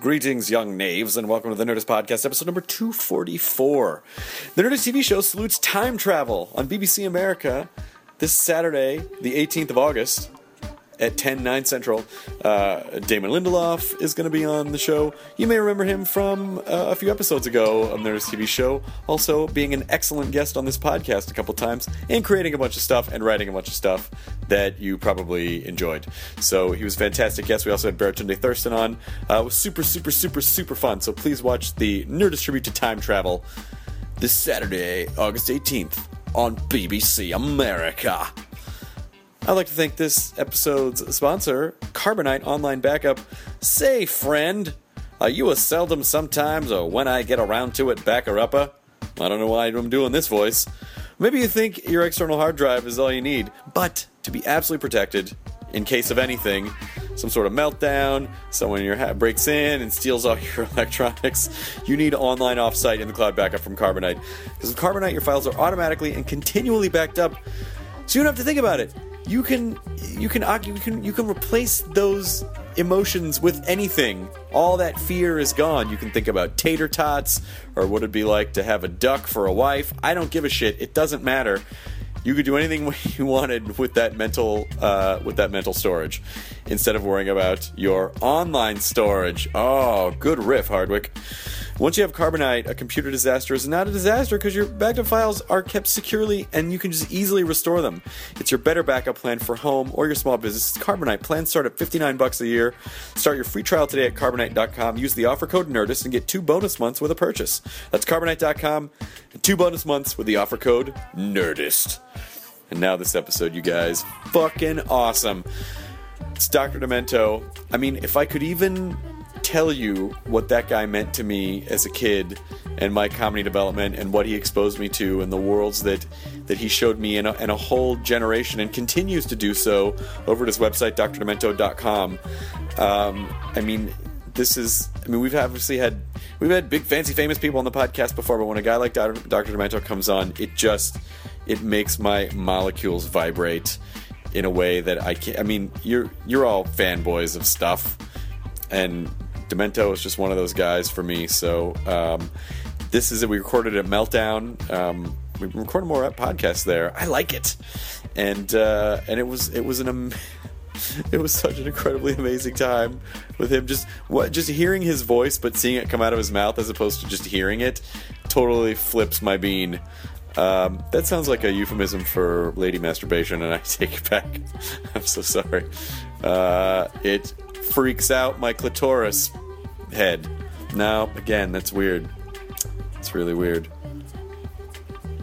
Greetings, young knaves, and welcome to the Nerdist Podcast, episode number 244. The Nerdist TV show salutes time travel on BBC America this Saturday, the 18th of August at 10, 9 central. Uh, Damon Lindelof is going to be on the show. You may remember him from uh, a few episodes ago on Nerdist TV show, also being an excellent guest on this podcast a couple times, and creating a bunch of stuff and writing a bunch of stuff that you probably enjoyed. So he was a fantastic guest. We also had Baratunde Thurston on. Uh, it was super, super, super, super fun. So please watch the Nerdist Tribute to Time Travel this Saturday, August 18th on BBC America. I'd like to thank this episode's sponsor, Carbonite Online Backup. Say, friend, are you a seldom sometimes or when I get around to it backer upper? I don't know why I'm doing this voice. Maybe you think your external hard drive is all you need, but to be absolutely protected in case of anything, some sort of meltdown, someone in your hat breaks in and steals all your electronics, you need online offsite in the cloud backup from Carbonite. Because with Carbonite, your files are automatically and continually backed up, so you don't have to think about it you can you can you can you can replace those emotions with anything. All that fear is gone. You can think about tater tots or what it'd be like to have a duck for a wife. I don't give a shit. It doesn't matter. You could do anything you wanted with that mental uh, with that mental storage, instead of worrying about your online storage. Oh, good riff, Hardwick. Once you have Carbonite, a computer disaster is not a disaster because your backup files are kept securely and you can just easily restore them. It's your better backup plan for home or your small business. It's Carbonite. Plans start at 59 bucks a year. Start your free trial today at carbonite.com. Use the offer code NERDIST and get two bonus months with a purchase. That's carbonite.com two bonus months with the offer code NERDIST. And now this episode, you guys, fucking awesome. It's Dr. Demento. I mean, if I could even tell you what that guy meant to me as a kid and my comedy development and what he exposed me to and the worlds that that he showed me in a, a whole generation and continues to do so over at his website drdemento.com um, i mean this is i mean we've obviously had we've had big fancy famous people on the podcast before but when a guy like dr, dr. Demento comes on it just it makes my molecules vibrate in a way that i can't i mean you're you're all fanboys of stuff. And Demento is just one of those guys for me. So um, this is it. We recorded at Meltdown. Um, we recorded more podcasts there. I like it, and uh, and it was it was an. Am- it was such an incredibly amazing time with him. Just what, just hearing his voice, but seeing it come out of his mouth as opposed to just hearing it, totally flips my bean. Um, that sounds like a euphemism for lady masturbation, and I take it back. I'm so sorry. Uh, it freaks out my clitoris head. Now, again, that's weird. It's really weird.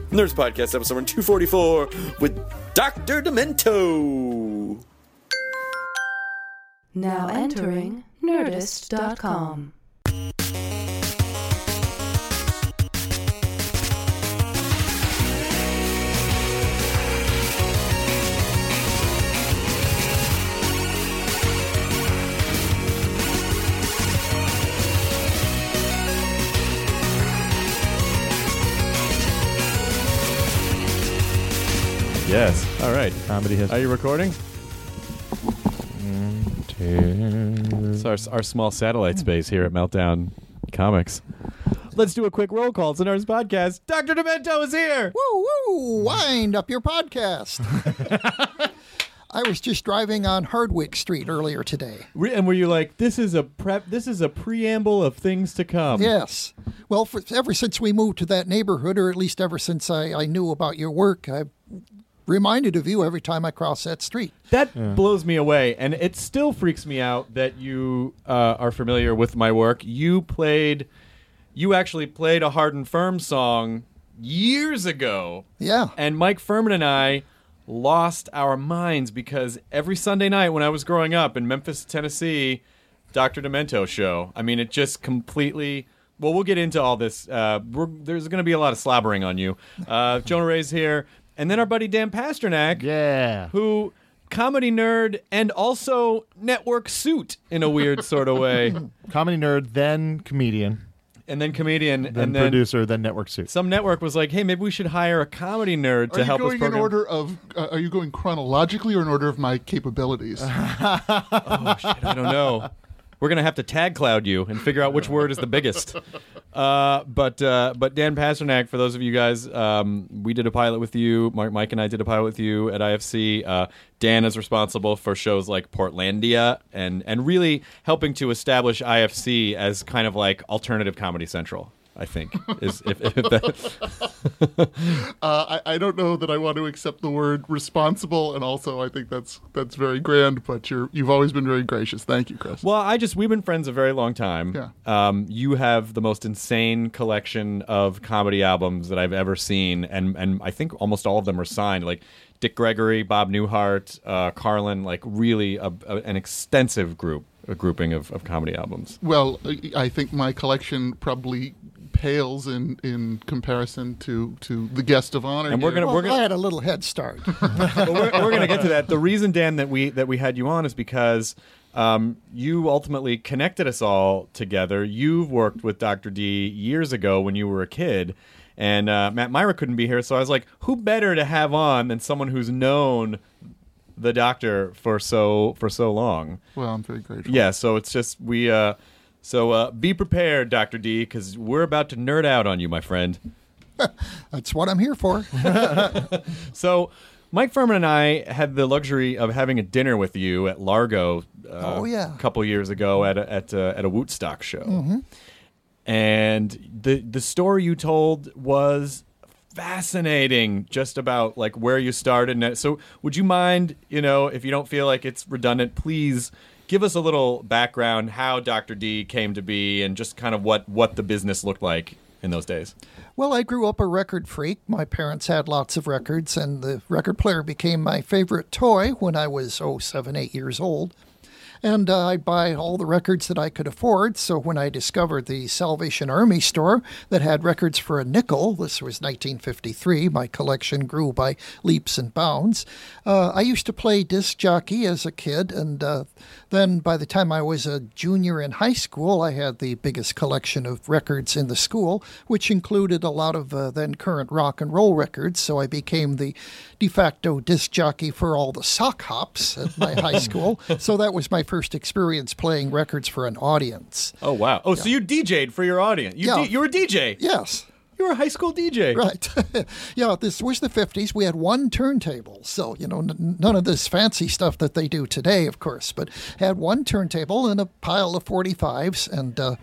Nerdist Podcast, episode 244 with Dr. Demento. Now entering Nerdist.com. right. Comedy has. Are you recording? It's our, our small satellite space here at Meltdown Comics. Let's do a quick roll call. It's a Nerdist podcast. Dr. Demento is here. Woo woo! Wind up your podcast. I was just driving on Hardwick Street earlier today. Re- And were you like, this is a prep? This is a preamble of things to come. Yes. Well, for, ever since we moved to that neighborhood, or at least ever since I, I knew about your work, I'm reminded of you every time I cross that street. That blows me away, and it still freaks me out that you uh, are familiar with my work. You played, you actually played a Hard 'n Phirm song years ago, Yeah. and Mike Phirman and I lost our minds because every Sunday night when I was growing up in Memphis, Tennessee, Dr. Demento show. I mean, it just completely. Well, we'll get into all this. Uh, we're, there's going to be a lot of slobbering on you. Uh, Jonah Ray's here, and then our buddy Dan Pasternak yeah. who comedy nerd and also network suit in a weird sort of way Comedy nerd, then comedian, and then comedian then and then producer, then network suit. some network was like hey maybe we should hire a comedy nerd Are to you help us going in order of? Uh, are you going chronologically or in order of my capabilities? oh shit i don't know we're gonna have to tag cloud you and figure out which word is the biggest uh, but uh, but Dan Pasternak, for those of you guys, um, we did a pilot with you. Mark, Mike and I did a pilot with you at IFC. Uh, Dan is responsible for shows like Portlandia and and really helping to establish IFC as kind of like alternative Comedy Central. I think is if, if that, uh, I, I don't know that I want to accept the word responsible, and also I think that's that's very grand. But you're you've always been very gracious. Thank you, Chris. Well, I just we've been friends a very long time. Yeah. Um, you have the most insane collection of comedy albums that I've ever seen, and and I think almost all of them are signed. Like Dick Gregory, Bob Newhart, uh, Carlin, like really a, a, an extensive group, a grouping of, of comedy albums. Well, I- I think my collection probably pales in in comparison to to the guest of honor. And we're gonna- Well, gonna- I had a little head start. But we're, we're going to get to that. The reason, Dan, that we that we had you on is because um, you ultimately connected us all together. You've worked with Dr. D years ago when you were a kid, and uh, Matt Mira couldn't be here, so I was like, who better to have on than someone who's known the doctor for so for so long? Well, I'm very grateful. Yeah, so it's just we. Uh, so uh, be prepared, Dr. D, because we're about to nerd out on you, my friend. That's what I'm here for. So, Mike Phirman and I had the luxury of having a dinner with you at Largo. Uh, Oh, yeah. a couple years ago at a, at a, at a Wootstock show, and the the story you told was fascinating. Just about like where you started. And so, would you mind, you know, if you don't feel like it's redundant, please give us a little background how Dr. D came to be and just kind of what what the business looked like in those days. Well, I grew up a record freak. My parents had lots of records, and the record player became my favorite toy when I was, oh, seven, eight years old. And uh, I'd buy all the records that I could afford. So when I discovered the Salvation Army store that had records for a nickel, this was 1953, my collection grew by leaps and bounds. Uh, I used to play disc jockey as a kid, and uh, then by the time I was a junior in high school, I had the biggest collection of records in the school, which included a lot of uh, then current rock and roll records. So I became the de facto disc jockey for all the sock hops at my high school. So that was my first experience playing records for an audience. Oh wow! Oh, so you DJ'd for your audience? You Yeah. D- you were a DJ? Yes. You were a high school DJ. Right. yeah, this was the 50s. We had one turntable. So, you know, n- none of this fancy stuff that they do today, of course, but had one turntable and a pile of 45s. And, uh,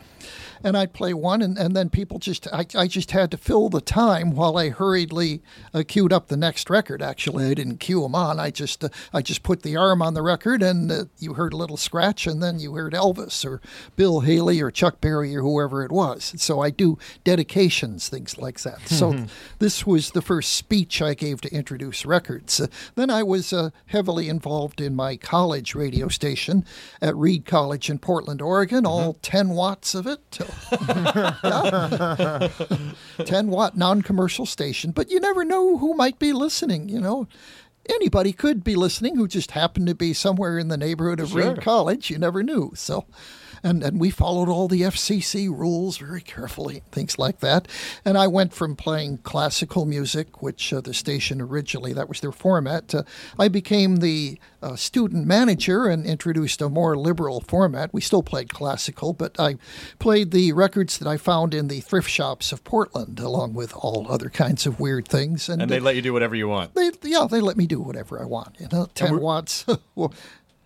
and I'd play one, and, and then people just, I, I just had to fill the time while I hurriedly uh, queued up the next record. Actually, I didn't cue them on. I just, uh, I just put the arm on the record, and uh, you heard a little scratch, and then you heard Elvis or Bill Haley or Chuck Berry or whoever it was. So I do dedications, things like that. So this was the first speech I gave to introduce records. Uh, then I was uh, heavily involved in my college radio station at Reed College in Portland, Oregon, all 10 watts of it. Yeah. 10 watt non commercial station. But you never know who might be listening, you know. Anybody could be listening who just happened to be somewhere in the neighborhood of Reed College. You never knew. So, and and we followed all the FCC rules very carefully, things like that. And I went from playing classical music, which uh, the station originally that was their format. I became the uh, student manager and introduced a more liberal format. We still played classical, but I played the records that I found in the thrift shops of Portland, along with all other kinds of weird things. And they let you do whatever you want. They, yeah, they let me do whatever I want. You know, ten watts. well,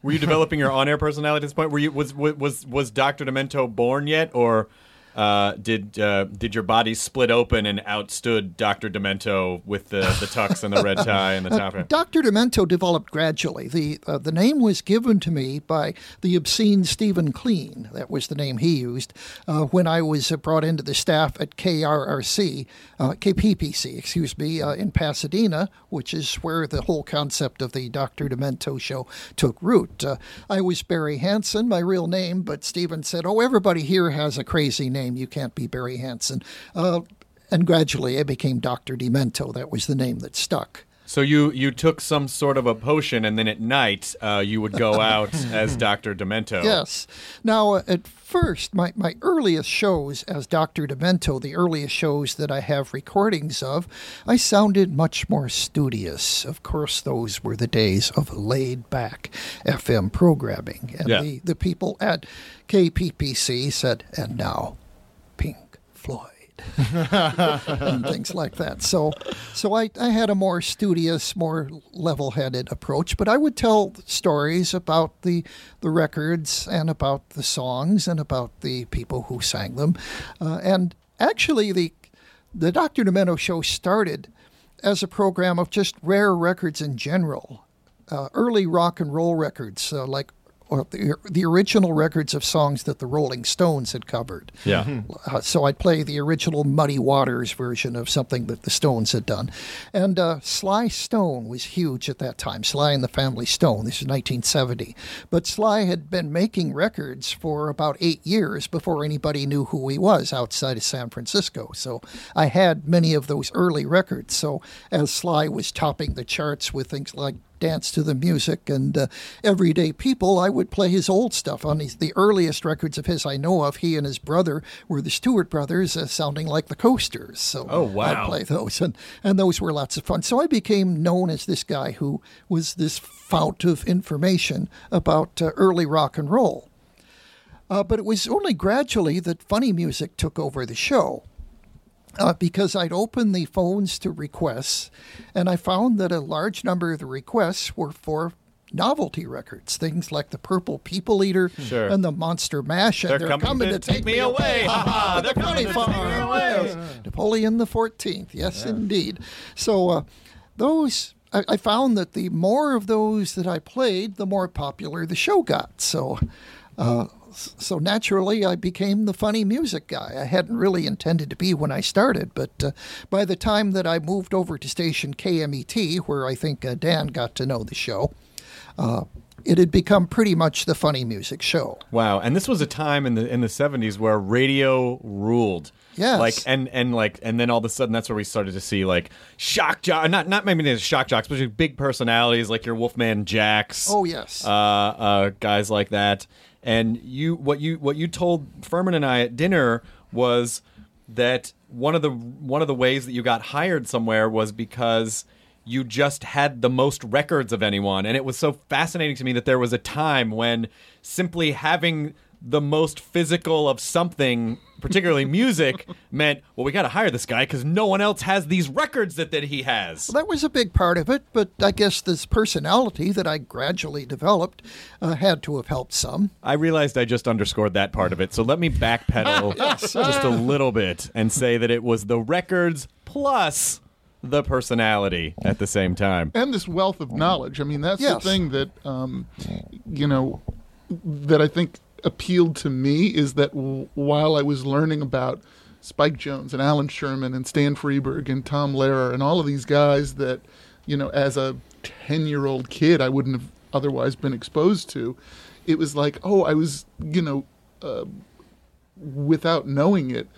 Were you developing your on-air personality at this point? Were you was was was Doctor Demento born yet, or uh, did uh, did your body split open and outstood Doctor Demento with the, the tux and the red tie and the top hat? Dr. Demento developed gradually. The uh, the name was given to me by the obscene Steven Clean. That was the name he used uh, when I was uh, brought into the staff at KRRC, uh, KPPC, excuse me, uh, in Pasadena, which is where the whole concept of the Dr. Demento show took root. Uh, I was Barry Hansen, my real name, but Steven said, "Oh, everybody here has a crazy name. You can't be Barry Hansen." Uh, and gradually, I became Dr. Demento. That was the name that stuck. So you you took some sort of a potion, and then at night uh, you would go out as Doctor Demento. Yes. Now, uh, at first, my, my earliest shows as Dr. Demento, the earliest shows that I have recordings of, I sounded much more studious. Of course, those were the days of laid back FM programming. And Yeah. the, the people at KPPC said, and now, And things like that. So, so I, I had a more studious, more level-headed approach. But I would tell stories about the the records and about the songs and about the people who sang them. Uh, and actually, the the Dr. Demento show started as a program of just rare records in general, uh, early rock and roll records uh, like. Or the, the original records of songs that the Rolling Stones had covered. Yeah. Uh, so I'd play the original Muddy Waters version of something that the Stones had done. And uh, Sly Stone was huge at that time. Sly and the Family Stone. This is 1970. But Sly had been making records for about eight years before anybody knew who he was outside of San Francisco. So I had many of those early records. So as Sly was topping the charts with things like dance to the music and uh, everyday people, I would play his old stuff. On his, the earliest records of his I know of, he and his brother were the Stewart brothers, uh, sounding like the Coasters. So Oh, wow. I'd play those, and, and those were lots of fun. So I became known as this guy who was this fount of information about uh, early rock and roll. Uh, but it was only gradually that funny music took over the show uh, because I'd opened the phones to requests, and I found that a large number of the requests were for novelty records, things like the Purple People Eater Sure. and the Monster Mash. And They're coming to take me away. Ha ha, they're the coming to take me away. Napoleon the Fourteenth. Yes, indeed. So uh, those. I I found that the more of those that I played, the more popular the show got. So, uh, so naturally, I became the funny music guy. I hadn't really intended to be when I started, but uh, by the time that I moved over to station KMET, where I think uh, Dan got to know the show, uh, it had become pretty much the funny music show. Wow, and this was a time in the in the seventies where radio ruled. Yes. Like and and like and then all of a sudden that's where we started to see like shock jock not not maybe the shock jocks, but big personalities like your Wolfman Jacks. Oh, yes. Uh, uh, guys like that. And you what you what you told Phirman and I at dinner was that one of the one of the ways that you got hired somewhere was because you just had the most records of anyone. And it was so fascinating to me that there was a time when simply having the most physical of something particularly music meant well we got to hire this guy because no one else has these records that, that he has That was a big part of it, but I guess this personality that I gradually developed uh, had to have helped some. I realized I just underscored that part of it. So let me backpedal just a little bit and say that it was the records plus the personality at the same time. and this wealth of knowledge. I mean, that's Yes. the thing that um, you know that I think appealed to me is that w- while I was learning about Spike Jones and Allan Sherman and Stan Freberg and Tom Lehrer and all of these guys that you know as a ten year old kid I wouldn't have otherwise been exposed to, it was like oh I was you know uh, without knowing it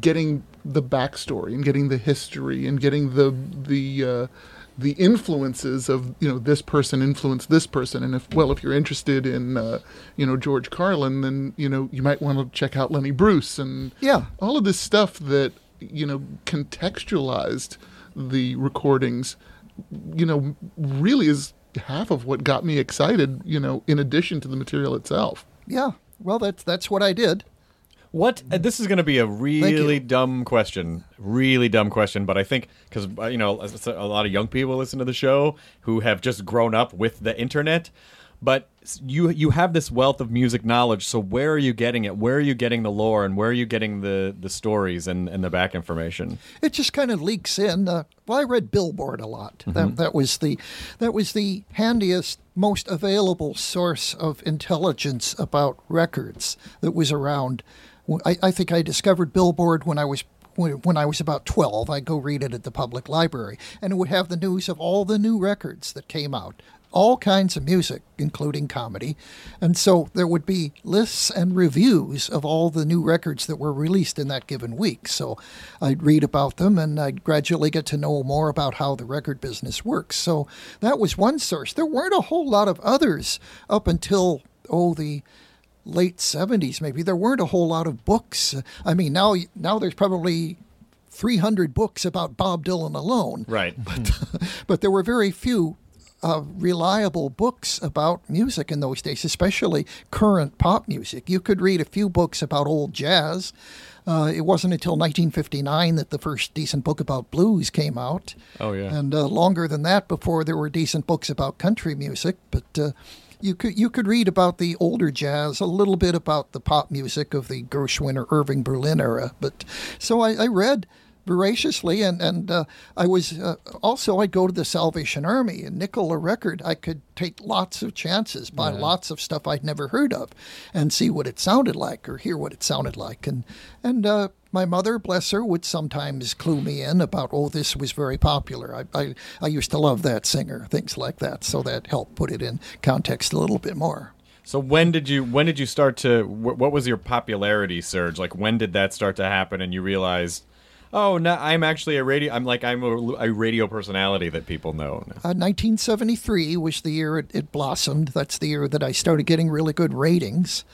getting the backstory and getting the history and getting the the uh, the influences of you know this person influenced this person, and if well if you're interested in uh, you know George Carlin, then you know you might want to check out Lenny Bruce and Yeah. all of this stuff that you know contextualized the recordings you know really is half of what got me excited you know in addition to the material itself Yeah. Well, that's that's what I did. What? uh, This is going to be a really dumb question. Really dumb question, but I think because you know a a lot of young people listen to the show who have just grown up with the internet. But you you have this wealth of music knowledge. So where are you getting it? Where are you getting the lore, and where are you getting the the stories and, and the back information? It just kind of leaks in. Uh, well, I read Billboard a lot. That that was the that was the handiest, most available source of intelligence about records that was around. I, I think I discovered Billboard when I was when I was about 12. I'd go read it at the public library, and it would have the news of all the new records that came out, all kinds of music, including comedy. And so there would be lists and reviews of all the new records that were released in that given week. So I'd read about them and I'd gradually get to know more about how the record business works. So that was one source. There weren't a whole lot of others up until, oh, the late 70s maybe there weren't a whole lot of books i mean now now there's probably 300 books about bob dylan alone Right. but but there were very few uh, reliable books about music in those days, especially current pop music. You could read a few books about old jazz. Uh, it wasn't until 1959 that the first decent book about blues came out. Oh, yeah. and uh, longer than that before there were decent books about country music. But uh, you could you could read about the older jazz, a little bit about the pop music of the Gershwin or Irving Berlin era. But so I, I read voraciously, and and uh, I was uh, also I'd go to the Salvation Army and nickel a record. I could take lots of chances, buy lots of stuff I'd never heard of, and see what it sounded like or hear what it sounded like. And and uh, my mother, bless her, would sometimes clue me in about oh this was very popular. I I, I used to love that singer, things like that. So that helped put it in context a little bit more. So when did you when did you start to wh- what was your popularity surge? Like when did that start to happen and you realized, "Oh, no, I'm actually a radio I'm like I'm a, a radio personality that people know." Uh, 1973 was the year it, it blossomed. That's the year that I started getting really good ratings.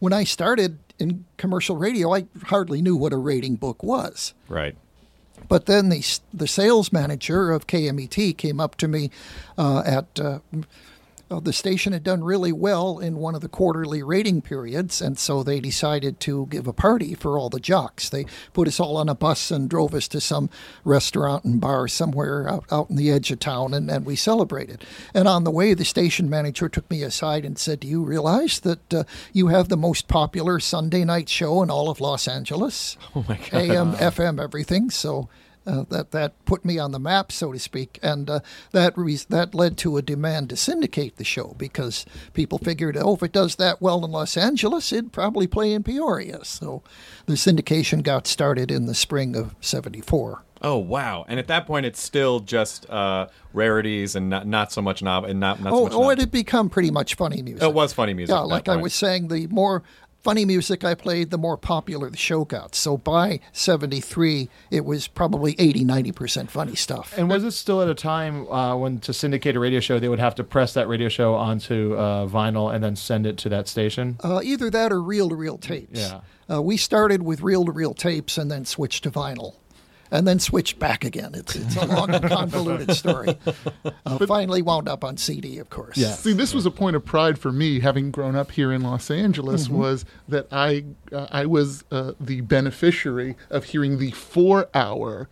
When I started in commercial radio, I hardly knew what a rating book was. Right. But then the the sales manager of KMET came up to me uh, at uh, uh, the station had done really well in one of the quarterly rating periods, and so they decided to give a party for all the jocks. They put us all on a bus and drove us to some restaurant and bar somewhere out, out in the edge of town, and, and we celebrated. And on the way, the station manager took me aside and said, Do you realize that uh, you have the most popular Sunday night show in all of Los Angeles? Oh, my God. AM, FM, everything. So uh, that that put me on the map, so to speak, and uh, that re- that led to a demand to syndicate the show because people figured, oh, if it does that well in Los Angeles, it'd probably play in Peoria. So the syndication got started in the spring of '74. Oh wow! And at that point, it's still just uh, rarities and not not so much novel and not not so Oh, much. oh, novel. it had become pretty much funny music. It was funny music Yeah, like I was saying, the more funny music I played, the more popular the show got. So by 73, it was probably 80, 90% funny stuff. And was it still at a time uh, when to syndicate a radio show, they would have to press that radio show onto uh, vinyl and then send it to that station? Uh, either that or reel to reel tapes. Yeah. Uh, we started with reel to reel tapes and then switched to vinyl. And then switched back again. It's, it's a long and convoluted story. Uh, finally wound up on CD, of course. Yeah. See, this was a point of pride for me, having grown up here in Los Angeles, was that I uh, I was uh, the beneficiary of hearing the four-hour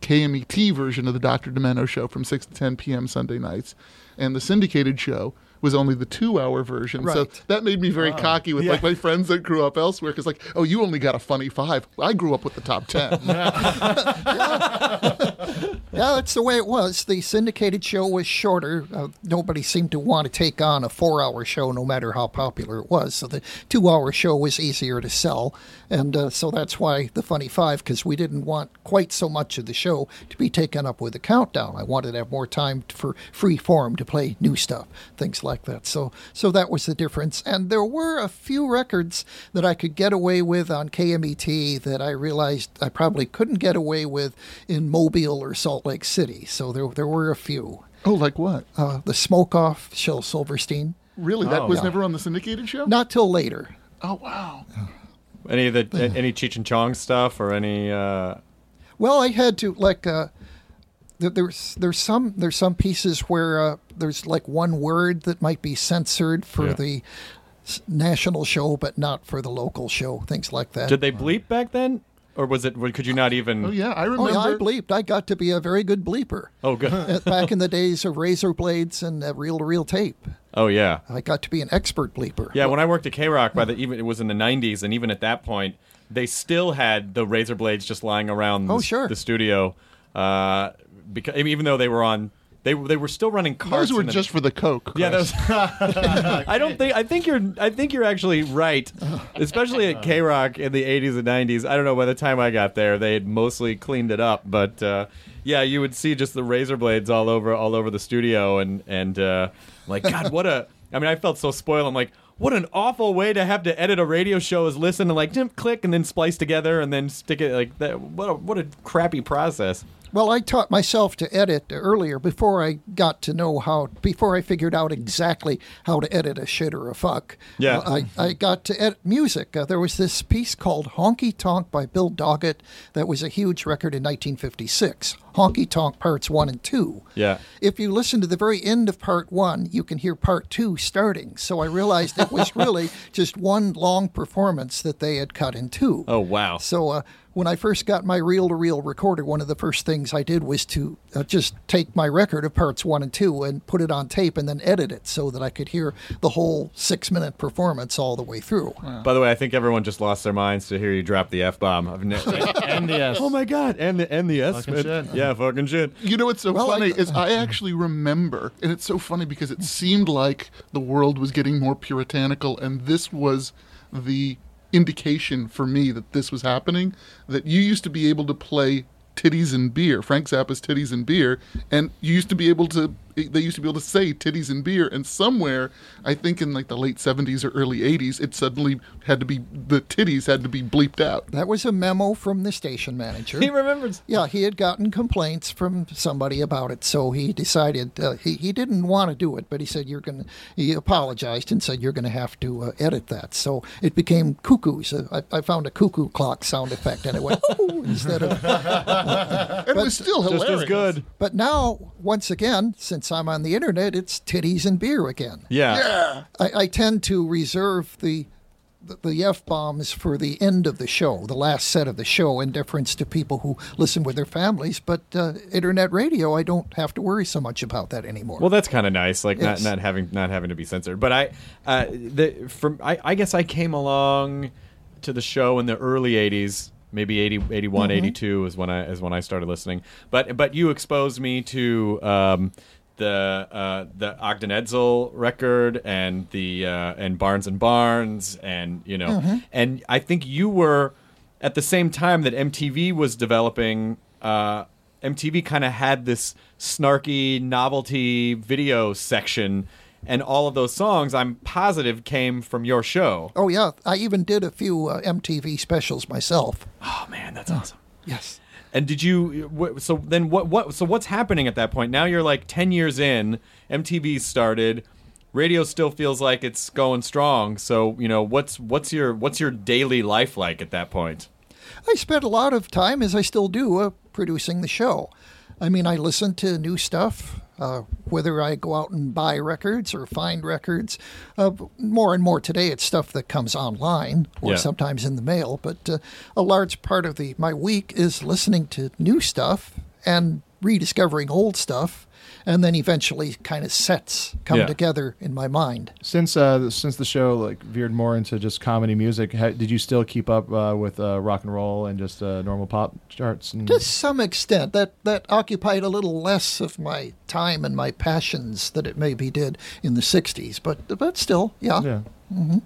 KMET version of the Dr. Demento show from six to ten p.m. Sunday nights, and the syndicated show was only the two-hour version. So that made me very cocky with like my friends that grew up elsewhere, because like, oh, you only got a funny five. I grew up with the top ten. Yeah, that's the way it was. The syndicated show was shorter. Uh, nobody seemed to want to take on a four hour show, no matter how popular it was. So the two hour show was easier to sell. And uh, so that's why the Funny Five, because we didn't want quite so much of the show to be taken up with a countdown. I wanted to have more time for free form to play new stuff, things like that. So so that was the difference. And there were a few records that I could get away with on KMET that I realized I probably couldn't get away with in Mobile or Salt Lake City. So there there were a few. Oh, like what? Uh, the Smoke Off, Shel Silverstein. Really? That Oh. was Yeah. never on the syndicated show? Not till later. Oh, wow. Any of the any Cheech and Chong stuff or any? Uh, Well, I had to like uh, there's there's some there's some pieces where uh, there's like one word that might be censored for Yeah. the national show, but not for the local show. Things like that. did they bleep back then, or was it? Could you not even? Oh, yeah. I oh remember. yeah, I bleeped. I got to be a very good bleeper. Oh, good. Uh, Back in the days of razor blades and uh, reel-to-reel tape, Oh yeah. I got to be an expert bleeper. Yeah, when I worked at K Rock, by the even it was in the '90s, and even at that point, they still had the razor blades just lying around. Oh, the, sure. the studio, uh, because even though they were on, they they were still running carts. Those were just for the Coke. Yeah, those. I don't think. I think you're. I think you're actually right, especially at K Rock in the '80s and '90s. I don't know. By the time I got there, they had mostly cleaned it up, but uh, yeah, you would see just the razor blades all over all over the studio, and and uh, like God, what a. I mean, I felt so spoiled. I'm like. What an awful way to have to edit a radio show is listen and like click and then splice together and then stick it like that. What a, what a crappy process. Well, I taught myself to edit earlier before I got to know how, before I figured out exactly how to edit a shit or a fuck. Yeah. Uh, I, I got to edit music. Uh, there was this piece called Honky Tonk by Bill Doggett that was a huge record in 1956. Honky Tonk Parts 1 and 2. Yeah. If you listen to the very end of part one, you can hear part two starting. So I realized it was really just one long performance that they had cut in two. Oh wow. So uh, when I first got my reel-to-reel recorder, one of the first things I did was to uh, just take my record of parts one and two and put it on tape and then edit it so that I could hear the whole six-minute performance all the way through. By the way, I think everyone just lost their minds to hear you drop the f bomb. Ne- And the S. Oh my god! And the and the S. Fucking man. shit. Yeah, fucking shit. You know what's so Well, funny I- is I uh-huh. actually remember, and it's so funny because it seemed like the world was getting more puritanical, and this was the indication for me that this was happening. That you used to be able to play titties and beer, Frank Zappa's titties and beer, and you used to be able to. They used to be able to say titties and beer, and somewhere I think in like the late seventies or early eighties, it suddenly had to be the titties had to be bleeped out. That was a memo from the station manager. He remembers. Yeah, he had gotten complaints from somebody about it, so he decided uh, he he didn't want to do it, but he said you're going to. He apologized and said you're going to have to uh, edit that. So it became cuckoos. Uh, I, I found a cuckoo clock sound effect, and it went "Ooh," instead of. And it was still hilarious. Just as good. But now, once again, since I'm on the internet, it's titties and beer again. Yeah. I, I tend to reserve the the, the f bombs for the end of the show, the last set of the show, in deference to people who listen with their families. But uh, internet radio, I don't have to worry so much about that anymore. Well, that's kind of nice, like Yes. not not having not having to be censored. But I, uh, the from I, I guess I came along to the show in the early '80s, maybe 80, 81, 82 is when I is when I started listening. But but you exposed me to. Um, the uh, the Ogden Edsl record and the uh, and Barnes and Barnes and you know and I think you were at the same time that MTV was developing. Uh, MTV kind of had this snarky novelty video section, and all of those songs I'm positive came from your show. oh yeah, I even did a few uh, MTV specials myself. Oh man, that's awesome. Yes. And did you? So then, what? What? So what's happening at that point? Now you're like ten years in. MTV started. Radio still feels like it's going strong. So you know what's what's your what's your daily life like at that point? I spent a lot of time, as I still do, uh, producing the show. I mean, I listen to new stuff, uh, whether I go out and buy records or find records. Uh, more and more today, it's stuff that comes online or Yeah. sometimes in the mail. But uh, a large part of the my week is listening to new stuff and rediscovering old stuff, and then eventually kind of sets come Yeah. together in my mind. Since uh, since the show like veered more into just comedy music, ha- did you still keep up uh, with uh, rock and roll and just uh, normal pop charts? And... To some extent, that that occupied a little less of my time and my passions that it maybe did in the '60s, but but still, yeah. yeah.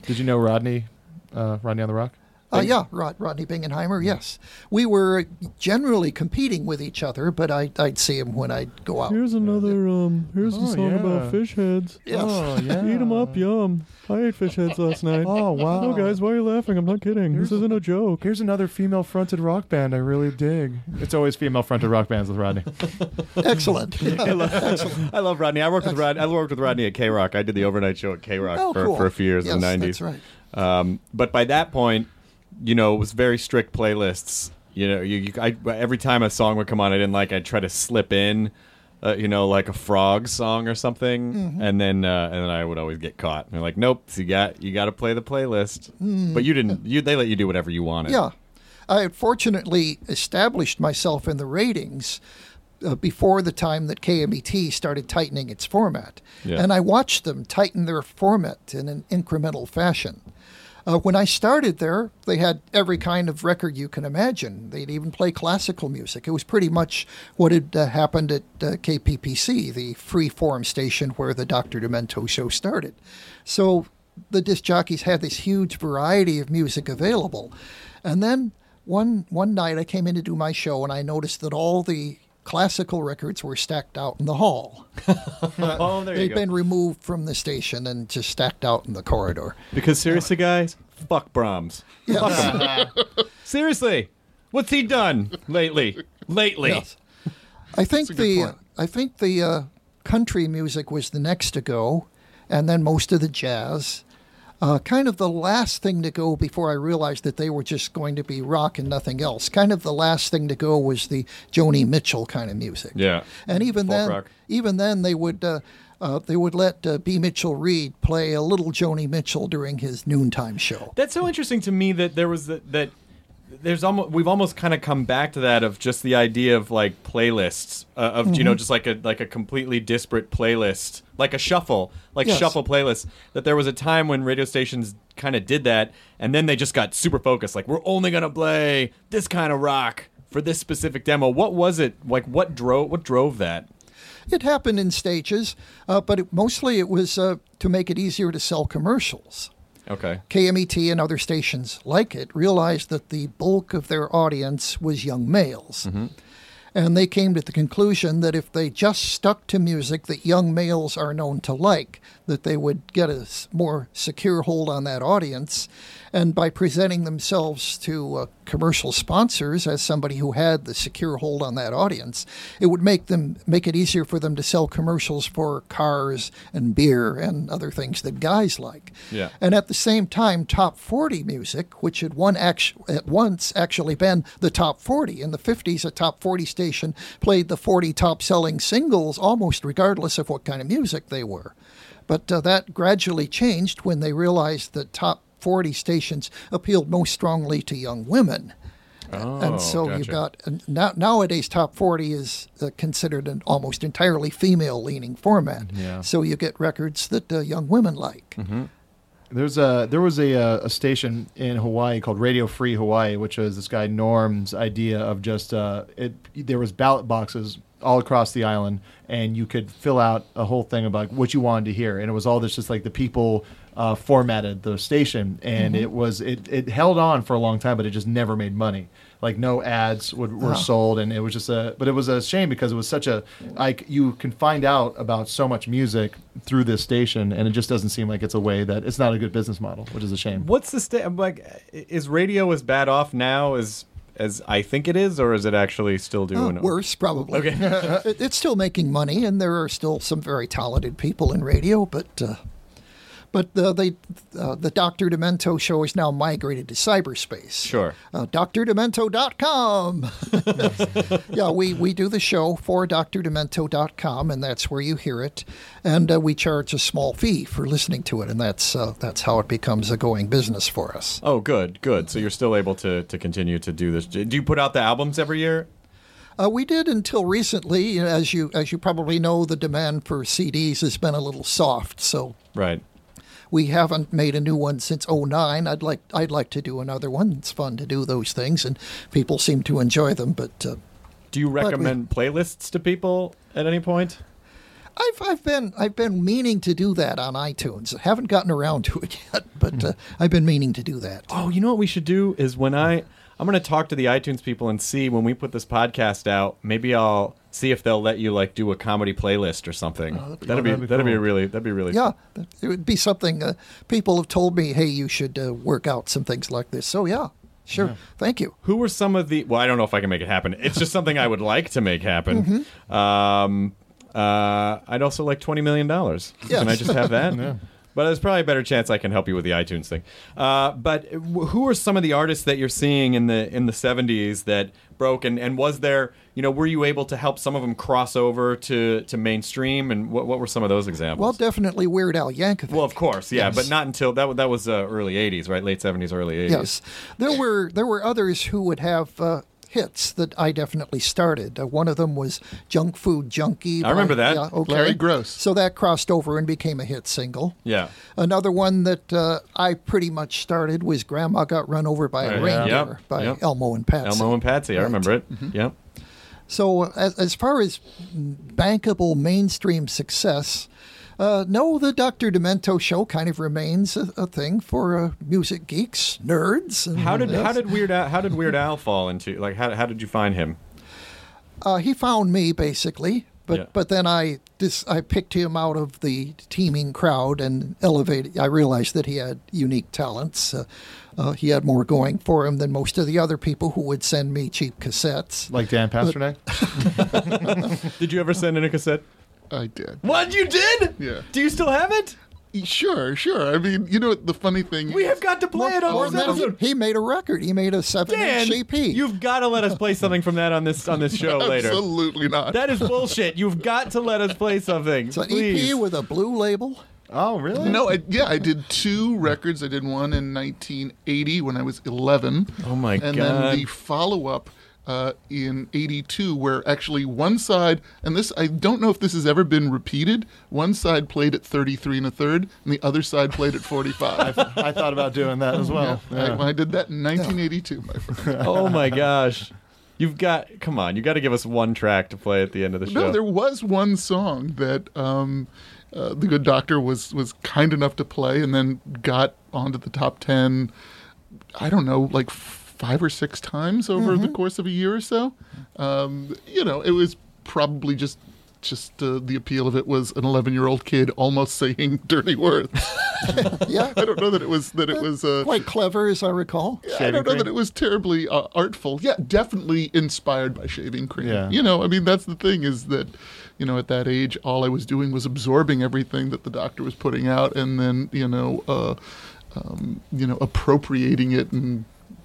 Did you know Rodney? Uh, Rodney on the Rock? Uh, yeah, Rod, Rodney Bingenheimer. Yes, we were generally competing with each other, but I, I'd see him when I'd go out. Here's another um. Here's Oh, a song yeah. about fish heads. Yes. Oh yeah. Eat 'em up, yum. I ate fish heads last night. Oh wow. Oh, guys, why are you laughing? I'm not kidding. Here's- this isn't a joke. Here's another female-fronted rock band I really dig. It's always female-fronted rock bands with Rodney. Excellent. I love, I love Rodney. I worked with Rod. I worked with Rodney at K Rock. I did the overnight show at K Rock Oh, for, cool. for a few years yes, in the '90s. That's right. Um, but by that point, you know, it was very strict playlists. You know, you, you I, every time a song would come on, I didn't like. I'd try to slip in, uh, you know, like a frog song or something, Mm-hmm. and then uh, and then I would always get caught. And they're like, "Nope, you got you got to play the playlist." But you didn't. You they let you do whatever you wanted. Yeah. I had fortunately established myself in the ratings uh, before the time that KMET started tightening its format. Yeah. And I watched them tighten their format in an incremental fashion. Uh, when I started there, they had every kind of record you can imagine. They'd even play classical music. It was pretty much what had uh, happened at uh, KPPC, the free form station where the Dr. Demento show started. So the disc jockeys had this huge variety of music available. And then one one night I came in to do my show and I noticed that all the classical records were stacked out in the hall. Oh, there you They'd go. been removed from the station and just stacked out in the corridor. Because seriously, guys, fuck Brahms. Fuck him. seriously, what's he done lately? Lately. Yes. I think That's a good the point. I think the uh, country music was the next to go, and then most of the jazz. Uh, kind of the last thing to go before I realized that they were just going to be rock and nothing else. Kind of the last thing to go was the Joni Mitchell kind of music. Yeah. and even Folk then, rock. even then they would uh, uh, they would let uh, B. Mitchel Reed play a little Joni Mitchell during his noontime show. That's so interesting to me that there was that, that there's almost we've almost kind of come back to that of just the idea of like playlists uh, of Mm-hmm. you know just like a like a completely disparate playlist like a shuffle like Yes. shuffle playlists that there was a time when radio stations kind of did that and then they just got super focused like we're only gonna play this kind of rock for this specific demo what was it like what drove what drove that It happened in stages, uh, but it, mostly it was uh, to make it easier to sell commercials. Okay KMET and other stations like it realized that the bulk of their audience was young males. Mm-hmm. And they came to the conclusion that if they just stuck to music that young males are known to like, that they would get a more secure hold on that audience. And by presenting themselves to uh, commercial sponsors as somebody who had the secure hold on that audience, it would make them make it easier for them to sell commercials for cars and beer and other things that guys like. Yeah. And at the same time, top 40 music, which had one actu- at once actually been the top 40. In the 50s, a top 40 station played the 40 top selling singles almost regardless of what kind of music they were. But uh, that gradually changed when they realized that top 40 stations appealed most strongly to young women. and so you've got now, nowadays top 40 is uh, considered an almost entirely female leaning format. Yeah. So you get records that uh, young women like. There's a there was a uh, a station in Hawaii called Radio Free Hawaii, which was this guy Norm's idea of just uh, it. There was ballot boxes all across the island, and you could fill out a whole thing about what you wanted to hear, and it was all this just like the people uh, formatted the station, and it was it it held on for a long time, but it just never made money. Like no ads would, were sold, and it was just a. But it was a shame because it was such a like you can find out about so much music through this station, and it just doesn't seem like it's a way that it's not a good business model, which is a shame. what's the state like is radio as bad off now as as i think it is or is it actually still Uh, doing worse, probably. Okay. It- it's still making money, and there are still some very talented people in radio, but. Uh, but they, uh, the Dr. Demento show is now migrated to cyberspace. Sure. Uh, DrDemento.com. yeah, we, we do the show for DrDemento.com, and that's where you hear it. And uh, we charge a small fee for listening to it, and that's uh, that's how it becomes a going business for us. Oh, good, good. So you're still able to to continue to do this. Do you put out the albums every year? Uh, we did until recently. As you as you probably know, the demand for CDs has been a little soft, so Right. We haven't made a new one since 09. I'd like I'd like to do another one. It's fun to do those things, and people seem to enjoy them. But uh, Do you we- recommend playlists to people at any point? I've I've been I've been meaning to do that on iTunes. I haven't gotten around to it yet, but uh, I've been meaning to do that. Oh, you know what we should do is when I I'm going to talk to the iTunes people and see when we put this podcast out. Maybe I'll see if they'll let you like do a comedy playlist or something. that'd, be, that'd be that'd be cool. really that'd be really Yeah, it would be something. Uh, people have told me, "Hey, you should uh, work out some things like this." So yeah, sure. Thank you. Who were some of the? Well, I don't know if I can make it happen. It's just something I would like to make happen. Mm-hmm. Um, uh, I'd also like twenty million dollars. Can I just have that? But there's probably a better chance I can help you with the iTunes thing. Uh, but who are some of the artists that you're seeing in the in the '70s that broke? And, and was there, you know, were you able to help some of them cross over to, to mainstream? And what, what were some of those examples? Well, definitely Weird Al Yankovic. Well, of course, yeah, Yes. but not until that. That was uh, early '80s, right? Late '70s, early '80s. Yes, there were there were others who would have uh, hits that I definitely started. Uh, one of them was "Junk Food Junkie." I remember that. Yeah, okay. Larry Groce. So that crossed over and became a hit single. Yeah. Another one that uh, I pretty much started was "Grandma Got Run Over by a Yeah. Reindeer" Yep, by yep. Elmo and Patsy. Elmo and Patsy, I remember it. Yep. So, uh, as, as far as bankable mainstream success, uh, no, the Dr. Demento show kind of remains a, a thing for uh, music geeks, nerds. And, How did how did Weird Al, how did Weird Al fall into like how how did you find him? uh, he found me basically, but Yeah. but then I this I picked him out of the teeming crowd and elevated. I realized that he had unique talents. Uh, uh, he had more going for him than most of the other people who would send me cheap cassettes. Like Dan Pasternack? Did you ever send in a cassette? I did. What you did? Yeah. Do you still have it? Sure, sure. I mean, you know, the funny thing. We have got to play it on this episode. he, he made a record. He made a seven-inch EP. you've got to let us play something from that on this on this show later. Absolutely not. That is bullshit. You've got to let us play something. It's an please. EP with a blue label. Oh, really? No, I, yeah, I did two records. I did one in 1980 when I was 11. Oh, my and God. And then the follow up uh, in 82, where actually one side, and this, I don't know if this has ever been repeated, one side played at 33 and a third, and the other side played at 45. I thought about doing that as well. I, Yeah. I did that in 1982, my friend. oh my gosh. You've got come on, you got to give us one track to play at the end of the show. No, there was one song that um, uh, the good doctor was was kind enough to play, and then got onto the top ten. I don't know, like five or six times over the course of a year or so. Um, you know, it was probably just just uh, the appeal of it was an 11 year old kid almost saying dirty words. Yeah, I don't know that it was that it was uh, quite clever as I recall. Yeah, I don't know that it was terribly uh, artful. Yeah, definitely inspired by shaving cream. Yeah. You know, I mean, that's the thing is that, you know, at that age, all I was doing was absorbing everything that the doctor was putting out, and then, you know, uh, um, you know, appropriating it and,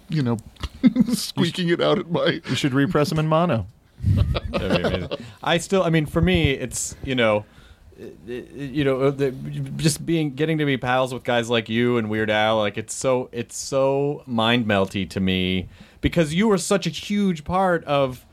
you know, squeaking it out at my. You should repress them in mono. That'd be amazing. I still, I mean, for me, it's you know, i- i- you know, uh, the, just being getting to be pals with guys like you and Weird Al, like it's so it's so mind melty to me because you were such a huge part of.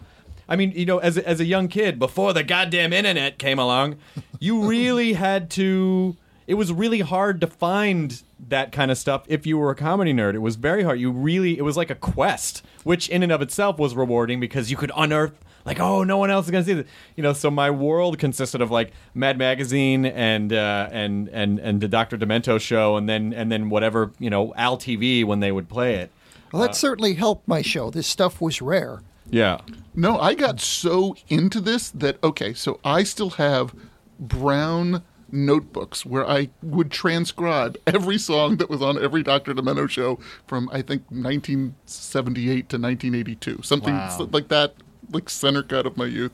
I mean, you know, as as a young kid before the goddamn internet came along, you really had to. It was really hard to find that kind of stuff if you were a comedy nerd. It was very hard. You really, it was like a quest, which in and of itself was rewarding because you could unearth, like, oh, no one else is gonna see this. You know, so my world consisted of like Mad Magazine and uh, and and and the Dr. Demento show, and then and then whatever you know Al TV when they would play it. Well, that certainly helped my show. This stuff was rare. Yeah. No, I got so into this that, okay, so I still have brown notebooks where I would transcribe every song that was on every Dr. Demento show from, I think, 1978 to 1982. Something Wow. like that, like center cut of my youth.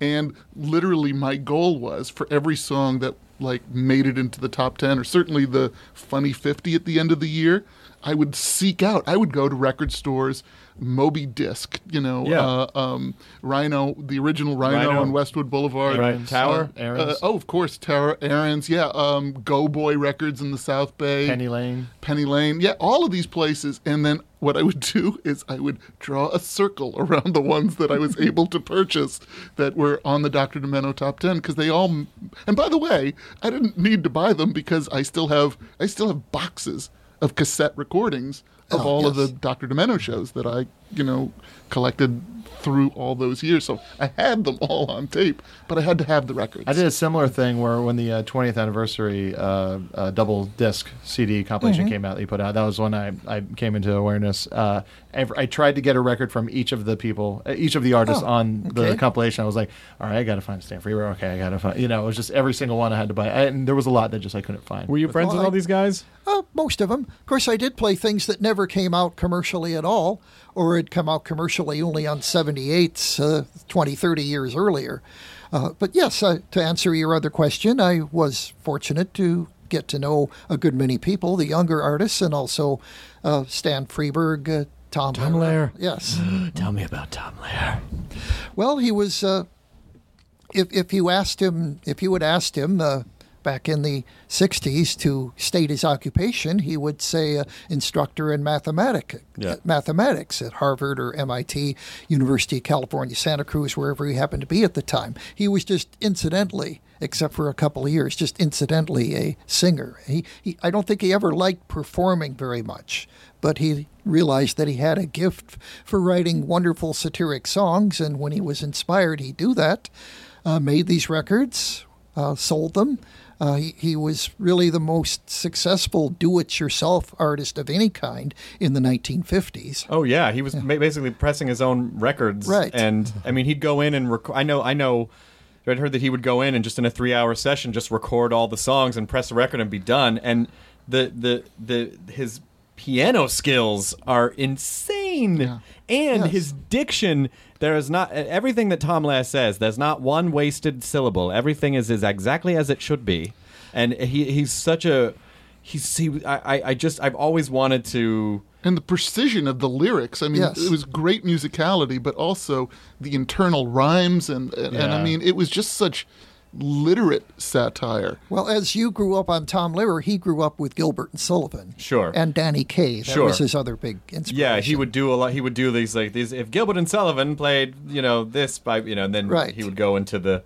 And literally, my goal was for every song that like made it into the top 10 or certainly the funny 50 at the end of the year i would seek out i would go to record stores moby disc you know Yeah. uh, um, rhino the original rhino, Rhino. on westwood boulevard Right. Tower? uh, Aron's. uh, oh of course tower aron's yeah um, go boy records in the south bay Penny Lane. Penny Lane, yeah, all of these places. And then what I would do is I would draw a circle around the ones that I was able to purchase that were on the Dr. Demento top 10 because they all And by the way, I didn't need to buy them because I still have I still have boxes of cassette recordings of Oh, all of the Dr. Demento shows that I, you know, collected through all those years. So I had them all on tape, but I had to have the records. I did a similar thing where when the uh, 20th anniversary uh, uh, double disc CD compilation came out that you put out, that was when I, I came into awareness. Uh, ev- I tried to get a record from each of the people, uh, each of the artists Oh, on the compilation. I was like, all right, I got to find Stan Freberg. Okay, I got to find, you know, it was just every single one I had to buy. I, and there was a lot that just I couldn't find. Were you friends with all I- these guys? Uh, most of them. Of course, I did play things that never came out commercially at all, or had come out commercially only on 78s uh, 20, 30 years earlier. Uh, but yes, uh, to answer your other question, I was fortunate to get to know a good many people, the younger artists, and also uh, Stan Freberg, uh, Tom, Tom Lehrer. Yes. Tell me about Tom Lehrer. Well, he was. Uh, if if you asked him, if you had asked him uh, back in the '60s to state his occupation, he would say uh, instructor in mathematic, Yeah. mathematics at Harvard or MIT, University of California, Santa Cruz, wherever he happened to be at the time. He was just incidentally, except for a couple of years, just incidentally a singer. He, he I don't think he ever liked performing very much, but he realized that he had a gift for writing wonderful satiric songs, and when he was inspired, he'd do that. Uh, made these records, uh, sold them. Uh, he, he was really the most successful do-it-yourself artist of any kind in the 1950s. Oh yeah, he was ma- basically pressing his own records. Right. And I mean, he'd go in and rec- I know, I know. I'd heard that he would go in and just in a three-hour session just record all the songs and press a record and be done. And the the the his piano skills are insane, and Yes. his diction. There is not everything that Tom Lehrer says. There's not one wasted syllable. Everything is is exactly as it should be, and he he's such a he's he. I I- just I've always wanted to. and the precision of the lyrics. I mean, Yes. it was great musicality, but also the internal rhymes, and and, and I mean, it was just such literate satire. Well, as you grew up on Tom Lehrer, he grew up with Gilbert and Sullivan. Sure. And Danny Kaye. That Sure. was his other big inspiration. Yeah, he would do a lot. He would do these like these. If Gilbert and Sullivan played, you know, this by you know, and then Right. he would go into the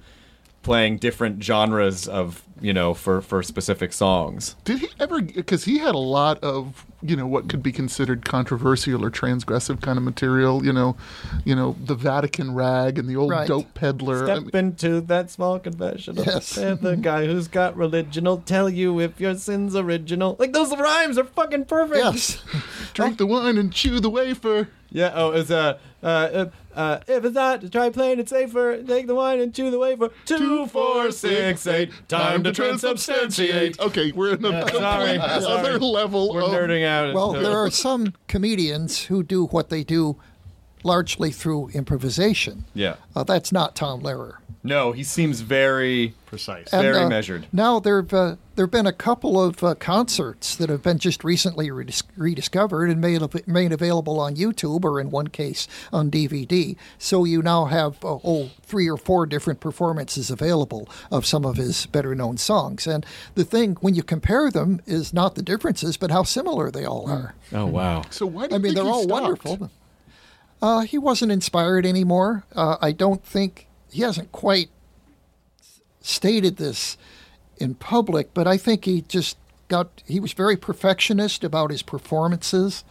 playing different genres of you know for for specific songs. Did he ever? Because he had a lot of you know what could be considered controversial or transgressive kind of material. You know, you know the Vatican rag and the old Right. dope peddler. I Step mean, into that small confession. Yes. Yes. the guy who's got religion will tell you if your sin's original. Like those rhymes are fucking perfect. Yes. drink the wine and chew the wafer. Yeah. Oh, it's uh, uh, uh, uh, if it's not, try playing it safer. Take the wine and chew the wafer. Two, four, six, eight. Time to transubstantiate. Okay, we're in a Yeah, sorry, other sorry. level. We're of, nerding out. Well, there are some comedians who do what they do largely through improvisation. Yeah. Uh, that's not Tom Lehrer. No, he seems very Precise. And, Very uh, measured. Now there have uh, there've been a couple of uh, concerts that have been just recently redis- rediscovered and made av- made available on YouTube or in one case on DVD. So you now have uh, oh three or four different performances available of some of his better known songs. And the thing when you compare them is not the differences, but how similar they all are. Oh wow. So why do I mean, think they're he all stopped? wonderful. Uh, he wasn't inspired anymore. Uh, I don't think he hasn't quite stated this in public, but I think he just got. He was very perfectionist about his performances,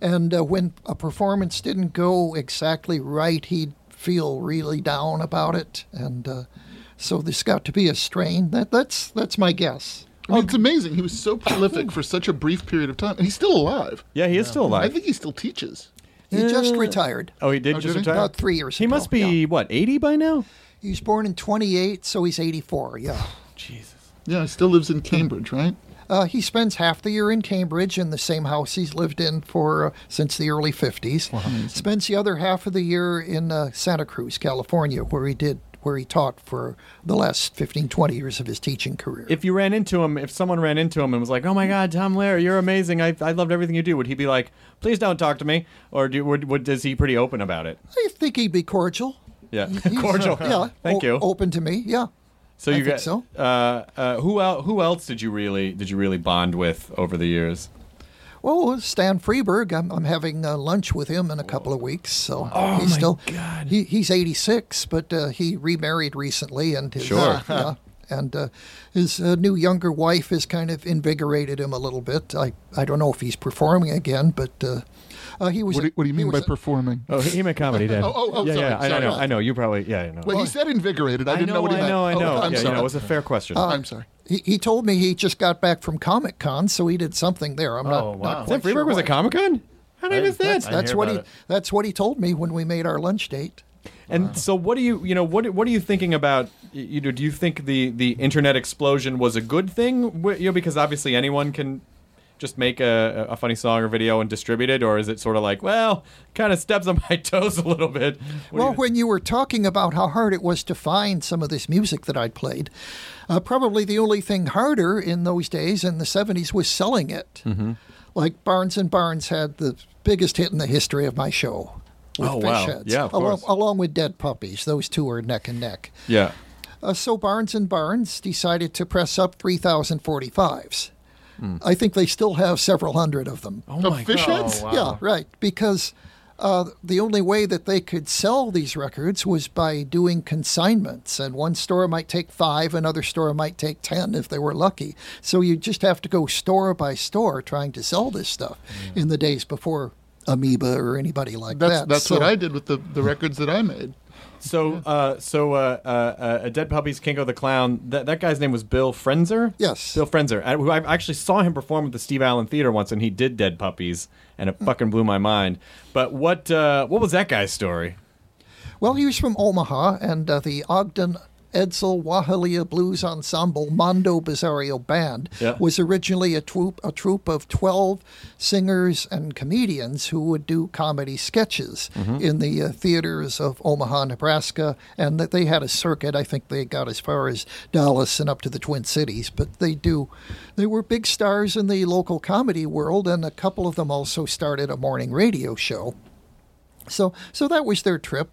and uh, when a performance didn't go exactly right, he'd feel really down about it, and uh, so this got to be a strain. That that's that's my guess. I mean, it's amazing. He was so prolific for such a brief period of time, and he's still alive. Yeah, he is still alive. I think he still teaches. He just retired oh, he did Oh, just did retire. about three years He ago. must be yeah. what eighty by now. He was born in 28, so he's 84. Yeah. Jesus. Yeah, he still lives in Cambridge, right? Uh, he spends half the year in Cambridge in the same house he's lived in for uh, since the early 50s. Spends the other half of the year in uh, Santa Cruz, California, where he did where he taught for the last 15, 20 years of his teaching career. If you ran into him, if someone ran into him and was like, "Oh my God, Tom Lehrer, you're amazing. I, I loved everything you do," would he be like, "Please don't talk to me," or do would, would is he pretty open about it? I think he'd be cordial. Yeah, He's, cordial. Yeah. Thank o- you. Open to me. Yeah. So I you got so. Uh, uh, who el- who else did you really did you really bond with over the years? Well, Stan Freberg, I'm, I'm having uh, lunch with him in a couple of weeks. So Oh, he's my still God. He, he's 86, but uh, he remarried recently, and his, Sure. yeah, And uh, his uh, new younger wife has kind of invigorated him a little bit. I, I don't know if he's performing again, but uh, uh, he was. What do, what do you mean by a- performing? Oh, he he meant comedy, Dad. Oh, oh, oh, yeah, sorry, yeah. I sorry. know, I know. You probably, yeah, I know. Well, he said invigorated. I, I didn't know, what he I meant. know, I Oh, know. I'm yeah, you sorry. know, it was a fair question. I'm sorry. He, he told me he just got back from Comic Con, so he did something there. I'm not, Oh, not wow. quite Stan Freberg sure was at Comic Con. How did I miss that? that's- That's what he. it. That's what he told me when we made our lunch date. And so, what do you, you know, what what are you thinking about? You know, do you think the the internet explosion was a good thing? You know, because obviously anyone can just make a, a funny song or video and distribute it, or is it sort of like, well, kind of steps on my toes a little bit? What Well, you- when you were talking about how hard it was to find some of this music that I'd played, uh, probably the only thing harder in those days in the 70s was selling it. Mm-hmm. Like Barnes and Barnes had the biggest hit in the history of my show. With Oh, Fish wow. Heads, Yeah, of along, course. along with Dead Puppies. Those two are neck and neck. yeah, Uh, so Barnes and Barnes decided to press up 3,045s. Hmm. I think they still have several hundred of them. Oh, fish heads? Yeah, right. Because uh, the only way that they could sell these records was by doing consignments, and one store might take five, another store might take ten if they were lucky. So you just have to go store by store trying to sell this stuff in the days before Amoeba or anybody like That's that. that's So- what I did with the, the records that I made. So, uh, so uh, uh, uh, Dead Puppies, Kinko the Clown. That that guy's name was Bill Frenzer. Yes. Bill Frenzer. I, who I actually saw him perform at the Steve Allen Theater once, and he did Dead Puppies, and it fucking blew my mind. But what uh, what was that guy's story? Well, he was from Omaha, and uh, the Ogden Edsl Wahalia Blues Ensemble Mondo Bizarro Band Yeah. was originally a troupe, a troupe of 12 singers and comedians who would do comedy sketches in the uh, theaters of Omaha, Nebraska, and that they had a circuit. I think they got as far as Dallas and up to the Twin Cities, but they do. They were big stars in the local comedy world, and a couple of them also started a morning radio show. So, so that was their trip.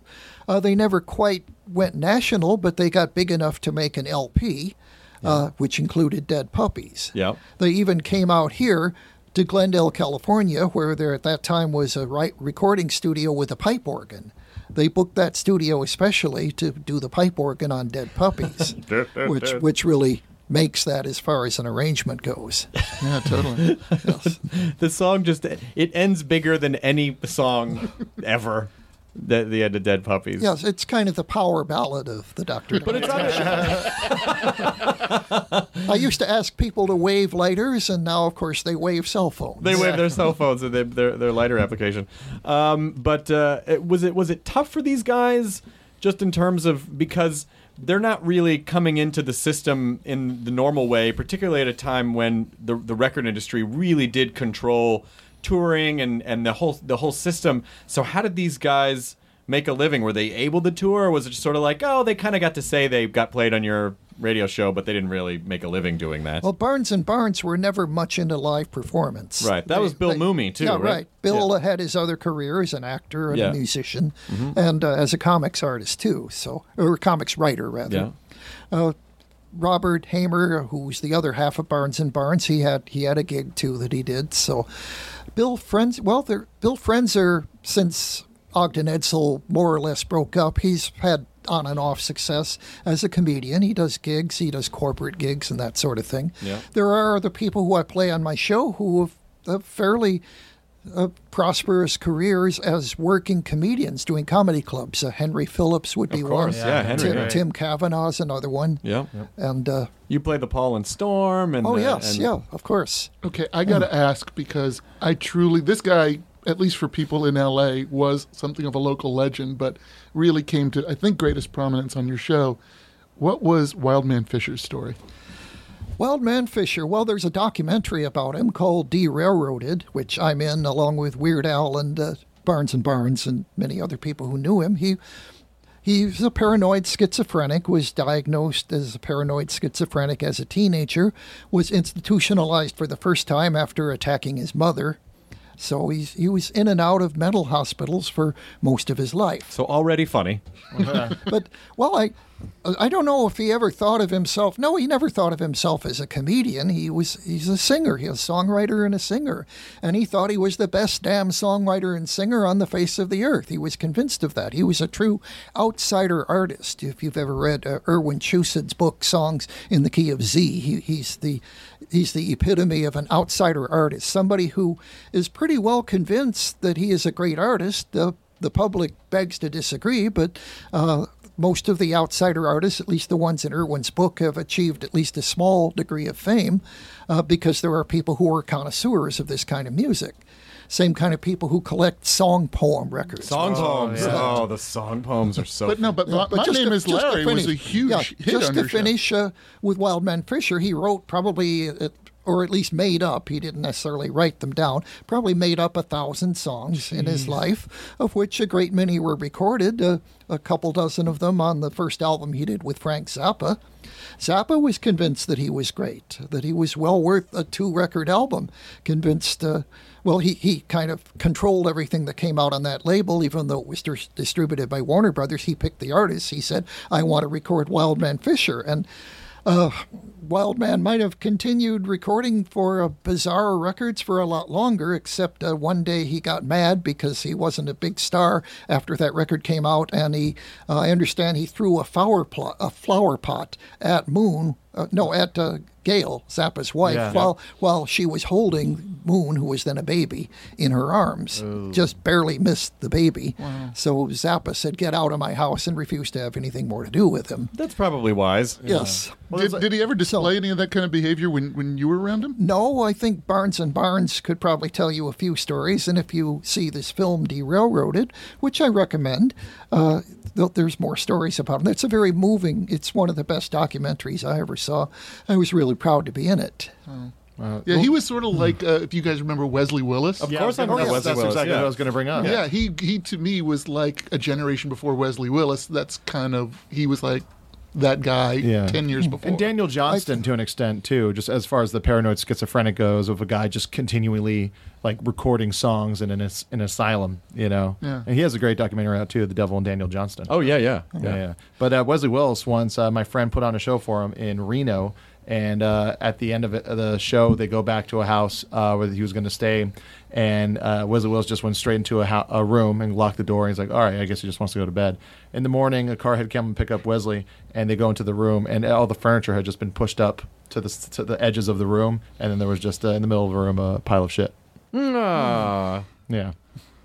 Uh, they never quite went national, but they got big enough to make an LP, uh, which included Dead Puppies. Yep. They even came out here to Glendale, California, where there at that time was a right recording studio with a pipe organ. They booked that studio especially to do the pipe organ on Dead Puppies, which which really makes that as far as an arrangement goes. Yeah, totally. The song just it ends bigger than any song ever. That the end of Dead Puppies. Yes, it's kind of the power ballad of the Doctor. But it's on I used to ask people to wave lighters, and now, of course, they wave cell phones. They wave their cell phones and their their, their lighter application. Um, but uh, it, was it was it tough for these guys just in terms of because they're not really coming into the system in the normal way, particularly at a time when the the record industry really did control touring and, and the whole the whole system. So how did these guys make a living? Were they able to tour, or was it just sort of like, oh, they kind of got to say they got played on your radio show, but they didn't really make a living doing that? Well, Barnes and Barnes were never much into live performance. Right. That was Bill Mumy, too, Yeah, right? Bill had his other career as an actor and Yeah. a musician, and uh, as a comics artist too. So, or a comics writer rather. yeah. Uh, Robert Haimer, who's the other half of Barnes and Barnes, he had he had a gig too that he did. So, Bill Friends, well, there, Bill Frenzer, since Ogden Edsl more or less broke up, he's had on and off success as a comedian. He does gigs, he does corporate gigs and that sort of thing. Yeah. There are other people who I play on my show who have uh, fairly uh, prosperous careers as working comedians doing comedy clubs. Uh, Henry Phillips would be Of course, one. yeah, Henry, Tim, right. Tim Cavanagh's another one. Yeah. And uh, You play the Paul and Storm, and oh uh, yes, and- yeah, of course. Okay, I got to ask because I truly, this guy, at least for people in LA, was something of a local legend, but really came to, I think, greatest prominence on your show. What was Wild Man Fischer's story? Wild Man Fischer. Well, there's a documentary about him called Derailroaded, which I'm in along with Weird Al and uh, Barnes and Barnes and many other people who knew him. He He's a paranoid schizophrenic, was diagnosed as a paranoid schizophrenic as a teenager, was institutionalized for the first time after attacking his mother, So he's, he was in and out of mental hospitals for most of his life. So already funny. but well, I I don't know if he ever thought of himself. No, he never thought of himself as a comedian. He was he's a singer. He's a songwriter and a singer, and he thought he was the best damn songwriter and singer on the face of the earth. He was convinced of that. He was a true outsider artist. If you've ever read uh, Irwin Chusid's book "Songs in the Key of Z," he, he's the he's the epitome of an outsider artist. Somebody who is pretty well convinced that he is a great artist. The the public begs to disagree, but uh, most of the outsider artists, at least the ones in Irwin's book, have achieved at least a small degree of fame uh, because there are people who are connoisseurs of this kind of music. Same kind of people who collect song poem records. Song poems. Oh, the song poems are so. But no, but, Yeah, my, my just name to- is just to Larry was a huge yeah, hit Just on to finish uh, with Wild Man Fischer, he wrote probably, uh, or at least made up, he didn't necessarily write them down, probably made up a thousand songs in his life, of which a great many were recorded, uh, a couple dozen of them on the first album he did with Frank Zappa. Zappa was convinced that he was great, that he was well worth a two record album. Convinced, uh, well, he, he kind of controlled everything that came out on that label, even though it was dis- distributed by Warner Brothers. He picked the artists. He said, I want to record Wild Man Fischer. And uh, Wildman might have continued recording for uh, Bizarre Records for a lot longer, except uh, one day he got mad because he wasn't a big star after that record came out, and he, uh, I understand, he threw a flower plot, a flower pot at Moon, uh, no, at uh, Gail, Zappa's wife, Yeah. while while she was holding Moon, who was then a baby, in her arms. Just barely missed the baby. So Zappa said, "Get out of my house," and refused to have anything more to do with him. That's probably wise. Yes. Did, did he ever display any of that kind of behavior when, when you were around him? No, I think Barnes and Barnes could probably tell you a few stories, and if you see this film Derailroaded, which I recommend, uh, th- there's more stories about him. It's a very moving. It's one of the best documentaries I ever saw. I was really proud to be in it. Yeah, he was sort of like, uh, if you guys remember Wesley Willis. Of Yeah, course, I I know was gonna- Wesley that's Willis. exactly yeah. what I was going to bring up. Yeah, he he to me was like a generation before Wesley Willis. That's kind of he was like that guy Yeah. ten years before. And Daniel Johnston, to an extent, too, just as far as the paranoid schizophrenic goes, of a guy just continually like recording songs in an as- an asylum, you know. Yeah. And he has a great documentary out too, "The Devil and Daniel Johnston." Oh yeah, yeah, yeah, yeah. But uh, Wesley Willis once, uh, my friend put on a show for him in Reno, and uh, at the end of, it, the show, they go back to a house uh, where he was going to stay, and uh, Wesley Willis just went straight into a, hou- a room and locked the door. And he's like, "All right, I guess he just wants to go to bed." In the morning, a car had come and pick up Wesley, and they go into the room, and all the furniture had just been pushed up to the to the edges of the room, and then there was just uh, in the middle of the room a pile of shit. Ah. Yeah.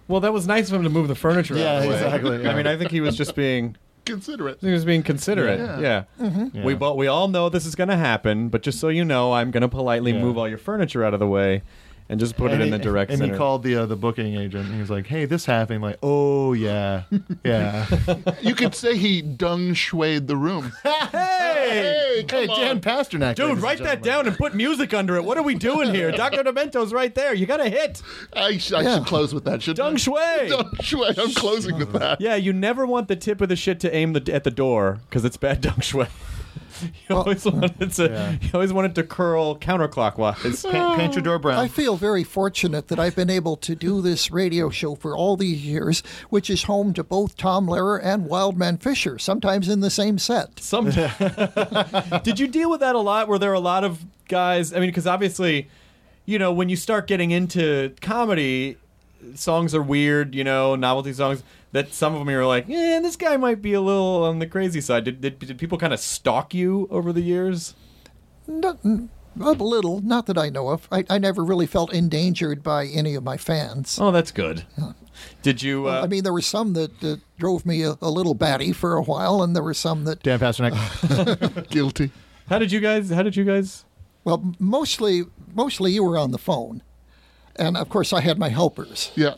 Well, that was nice of him to move the furniture. out Yeah, of the way. exactly, yeah. I mean, I think he was just being Considerate. he was being considerate. Yeah. Yeah. Yeah. We bo- we all know this is going to happen, but just so you know, I'm going to politely Yeah. move all your furniture out of the way and just put and it in he, the direct And center. he called the uh, the booking agent. And he was like, "Hey, this happened." Like, "Oh yeah, yeah." You could say he dung shuayed the room. hey, hey, hey Dan Pasternack, dude, write that gentlemen. down and put music under it. What are we doing here? Doctor Demento's right there. You got to hit I, sh- I should close with that, shouldn't Dung I? Shui. Dung shui. I'm closing with that. Yeah, you never want the tip of the shit to aim the, at the door because it's bad dung shui. You always wanted to. Yeah. You always want it to curl counterclockwise. Paint, paint your door brown. I feel very fortunate that I've been able to do this radio show for all these years, which is home to both Tom Lehrer and Wild Man Fischer, sometimes in the same set. Some. Did you deal with that a lot? Were there a lot of guys? I mean, because obviously, you know, when you start getting into comedy, songs are weird. You know, novelty songs. That some of them you're like, yeah, this guy might be a little on the crazy side. Did did, did people kind of stalk you over the years? Not, a little, not that I know of. I, I never really felt endangered by any of my fans. Oh, that's good. Did you? Uh, I mean, there were some that uh, drove me a, a little batty for a while, and there were some that, Dan Pasternack. Guilty. how did you guys? How did you guys? well, mostly, mostly you were on the phone, and of course I had my helpers. Yeah.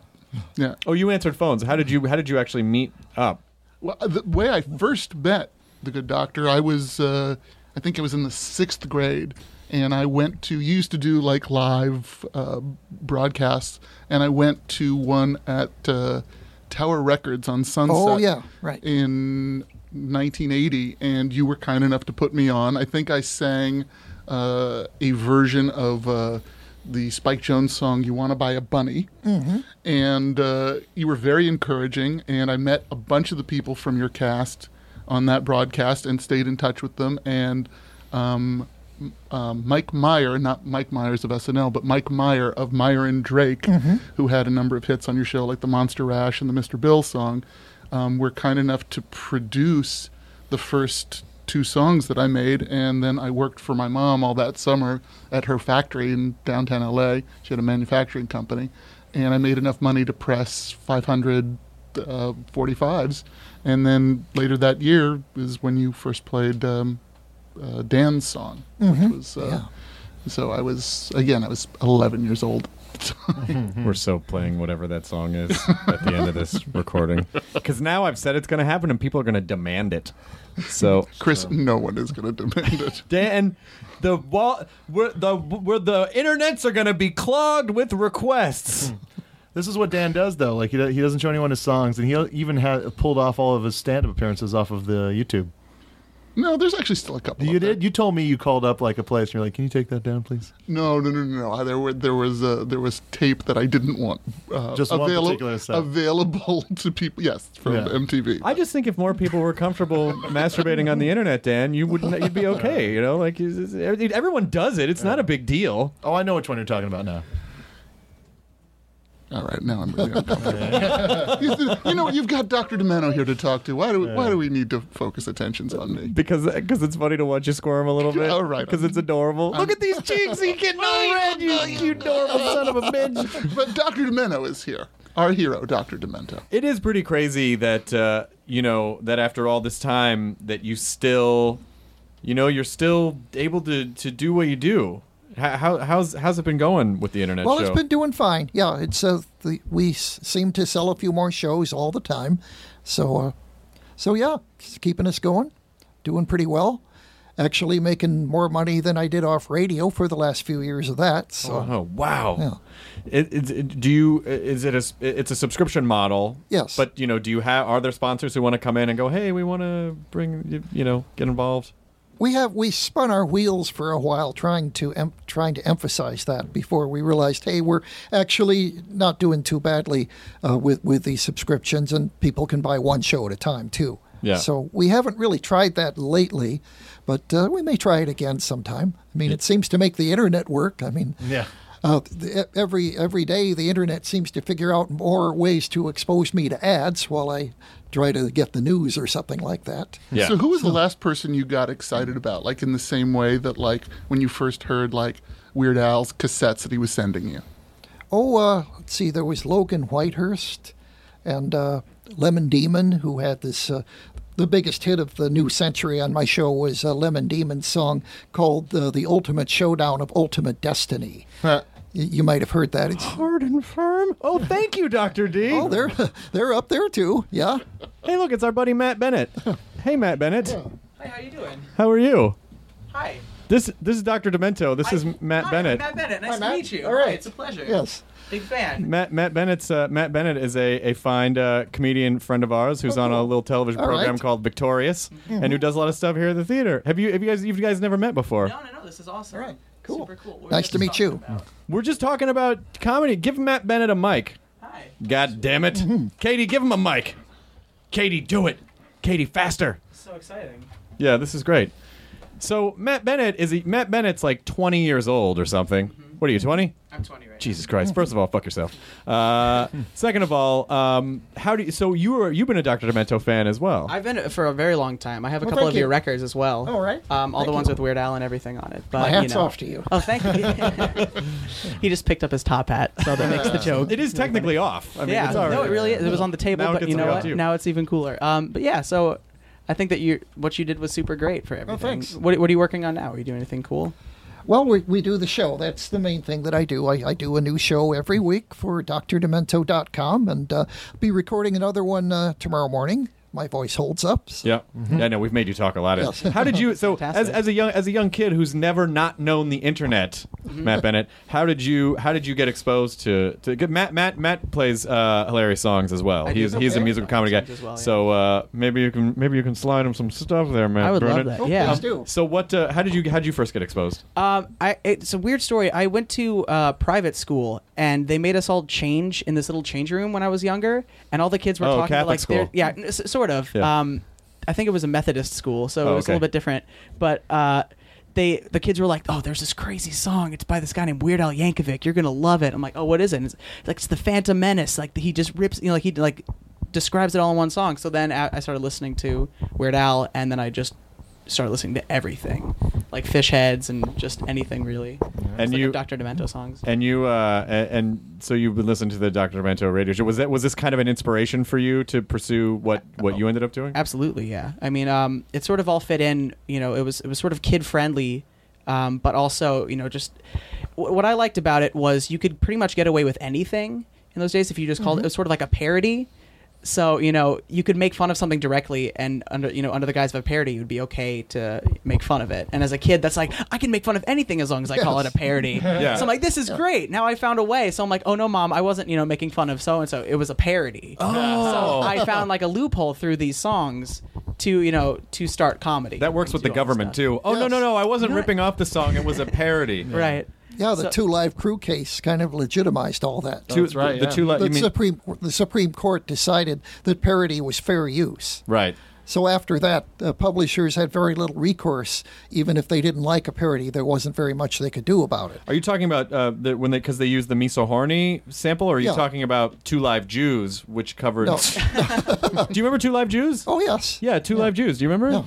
Yeah. Oh, you answered phones. How did you? How did you actually meet up? Well, the way I first met the good doctor, I was, uh, I think it was in the sixth grade, and I went to used to do like live uh, broadcasts, and I went to one at uh, Tower Records on Sunset. Oh, yeah, right. In 1980, and you were kind enough to put me on. I think I sang uh, a version of uh, the Spike Jones song "You Want to Buy a Bunny," and uh, you were very encouraging. And I met a bunch of the people from your cast on that broadcast and stayed in touch with them. And um, um, Mike Meyer, not Mike Myers of SNL, but Mike Meyer of Meyer and Drake, who had a number of hits on your show, like the Monster Rash and the Mr. Bill song, um, were kind enough to produce the first two songs that I made. And then I worked for my mom all that summer at her factory in downtown LA. She had a manufacturing company. And I made enough money to press 500 uh, 45s. And then later that year is when you first played um, uh, Dan's song, which was. Uh, So I was, again, I was 11 years old. We're so playing whatever that song is at the end of this recording. Because now I've said it's going to happen and people are going to demand it. So, Chris, no one is going to demand it. Dan, the wall, where the where the internets are going to be clogged with requests. This is what Dan does, though. Like he, do- he doesn't show anyone his songs, and he even had pulled off all of his stand-up appearances off of the YouTube. No, there's actually still a couple. You up there. did. You told me you called up like a place, and you're like, "Can you take that down, please?" No, no, no, no. no. There were there was uh, there was tape that I didn't want uh, Just one avail- particular stuff. available to people. Yes, from Yeah. MTV. I just think if more people were comfortable masturbating on the internet, Dan, you would you'd be okay. You know, like it's- it's- everyone does it. It's not a big deal. Oh, I know which one you're talking about now. All right, now I'm really uncomfortable. you, you know, what? you've got Dr. Demento here to talk to. Why do why do we need to focus attentions on me? Because because it's funny to watch you squirm a little bit. Oh, right. Because it's adorable. Look at these cheeks. He's getting all red. You you adorable son of a bitch. But Dr. Demento is here. Our hero, Dr. Demento. It is pretty crazy that uh, you know that after all this time that you still, you know, you're still able to to do what you do. How, how how's how's it been going with the internet Well, show? it's been doing fine. Yeah, it's uh, the, we s- seem to sell a few more shows all the time, so uh, so yeah, it's keeping us going, doing pretty well. Actually, making more money than I did off radio for the last few years of that. So Oh wow! Yeah. It, it, it- do you? Is it a? It's a subscription model. Yes. But you know, do you have? Are there sponsors who want to come in and go? Hey, we want to bring you- you know get involved. We have we spun our wheels for a while trying to em- trying to emphasize that before we realized, hey, we're actually not doing too badly uh, with with these subscriptions, and people can buy one show at a time too. Yeah. So we haven't really tried that lately, but uh, we may try it again sometime. I mean, it seems to make the internet work. I mean, Yeah. uh, the, every every day the internet seems to figure out more ways to expose me to ads while I try to get the news or something like that. Yeah. So who was the last person you got excited about? Like in the same way that like when you first heard like Weird Al's cassettes that he was sending you. Oh, uh, let's see. There was Logan Whitehurst and uh, Lemon Demon, who had this. Uh, the biggest hit of the new century on my show was a Lemon Demon song called uh, "The Ultimate Showdown of Ultimate Destiny." Y- You might have heard that. It's, Hard 'n Phirm. Oh, thank you, Doctor D. oh, they're they're up there too. Yeah. Hey, look, it's our buddy Matt Bennett. Hey, Matt Bennett. Hi, how you doing? How are you? Hi. This this is Doctor Demento. This is Hi. Matt Hi, Bennett. Matt Bennett. Nice Matt. to meet you. All right. Hi, it's a pleasure. Yes. Big fan. Matt Matt Bennett's uh, Matt Bennett is a, a fine uh, comedian friend of ours who's on a little television All program right. called Victorious and who does a lot of stuff here at the theater. Have you have you guys you guys never met before? No, no, no. This is awesome. All right. Cool. Super cool. What were Nice to meet you. about? Hmm. We're just talking about comedy. Give Matt Bennett a mic. Hi. God damn it. Mm-hmm. Katie, give him a mic. Katie, do it. Katie, faster. So exciting. Yeah, this is great. So Matt Bennett is he, Matt Bennett's like 20 years old or something. Mm-hmm. What are you, 20? I'm 20 right Jesus Christ! First of all, fuck yourself. Uh, second of all, um, how do you? So you were you've been a Dr. Demento fan as well. I've been for a very long time. I have a Well, couple thank of your you. records as well. All right. Um, all Thank the ones you. with Weird Al and everything on it. But My hats you know. off to you. Oh, thank you. he just picked up his top hat, so that makes the joke. it is technically off. I mean, yeah, it's all no, right. it really is. It was on the table, Now it but gets you know around what? too. Now it's even cooler. Um, but yeah, so I think that you what you did was super great for everything. Oh thanks. What, what are you working on now? Are you doing anything cool? Well, we, we do the show. That's the main thing that I do. I, I do a new show every week for drdemento.com and uh, be recording another one uh, tomorrow morning my voice holds up. so- Yeah, yeah. No, we've made you talk a lot. Yes. How did you? So, as, as a young as a young kid who's never not known the internet, Mm-hmm. Matt Bennett, how did you how did you get exposed to to get Matt Matt Matt plays uh, hilarious songs as well. I he's he's a musical comedy guy. As well, yeah. So uh, maybe you can maybe you can slide him some stuff there, Matt. I would love Bennett. that. Yeah. Please do. So what? Uh, how did you how did you first get exposed? Um, I it's a weird story. I went to uh, private school, and they made us all change in this little change room when I was younger, and all the kids were Oh, talking Catholic like school. yeah, n- s- sort of. Yeah. Um, I think it was a Methodist school, so Oh, it was okay. a little bit different. But uh, they the kids were like, "Oh, there's this crazy song. It's by this guy named Weird Al Yankovic. You're gonna love it." I'm like, "Oh, what is it?" And it's like it's the Phantom Menace. Like he just rips, you know, like he like describes it all in one song. So then I I started listening to Weird Al, and then I just started listening to everything, like Fish Heads and just anything really. And It's like you- Dr. Demento songs. And you uh, a- and so you've been listening to the Dr. Demento radio show. Was that was this kind of an inspiration for you to pursue what what you ended up doing? Absolutely, yeah. I mean, um, it sort of all fit in. You know, it was it was sort of kid friendly, um, but also you know just w- what I liked about it was you could pretty much get away with anything in those days if you just called it. It was sort of like a parody. So you know you could make fun of something directly, and under you know under the guise of a parody, it would be okay to make fun of it. And as a kid, that's like I can make fun of anything as long as I call it a parody. Yeah. So I'm like, this is great. Now I found a way. So I'm like, oh no, mom, I wasn't you know making fun of so and so. It was a parody. Oh. So I found like a loophole through these songs to you know to start comedy. That works with the government stuff. too. Oh no Yes. no no! I wasn't You know ripping off the song. It was a parody. Right. Yeah, the So- two live crew case kind of legitimized all that. Two, That's right, The, yeah. two. li- the you mean Supreme the Supreme Court decided that parody was fair use. right? So after that, uh, publishers had very little recourse. Even if they didn't like a parody, there wasn't very much they could do about it. Are you talking about uh, the, when they because they used the "Me So Horny" sample, or are you Yeah. talking about Two Live Jews, which covered? No. Do you remember Two Live Jews? oh yes. Yeah, Two Live Jews. Do you remember? Yeah.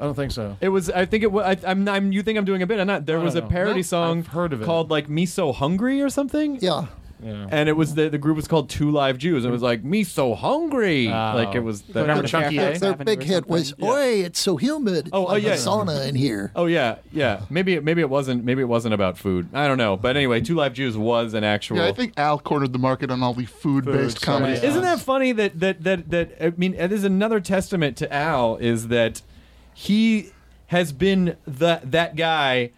I don't think so. It was. I think it was. I, I'm, I'm. You think I'm doing a bit? I'm not. There No, was a no. parody No. song I've heard of it. called like "Me So Hungry" or something. Yeah. Yeah. And it was the the group was called Two Live Jews. And it was like "Me So Hungry." Oh. like it was. Go down Remember to Chunky Fairfax A? Their Avenue big or hit was, something. "Oi, it's so humid. Oh, oh, like a yeah. sauna in here." Oh yeah, yeah. Maybe maybe it wasn't maybe it wasn't about food. I don't know. But anyway, Two Live Jews was an actual. Yeah, I think Al cornered the market on all the food-based Food, comedy. sorry. Isn't that funny that that that that I mean, it is another testament to Al is that he has been the that guy,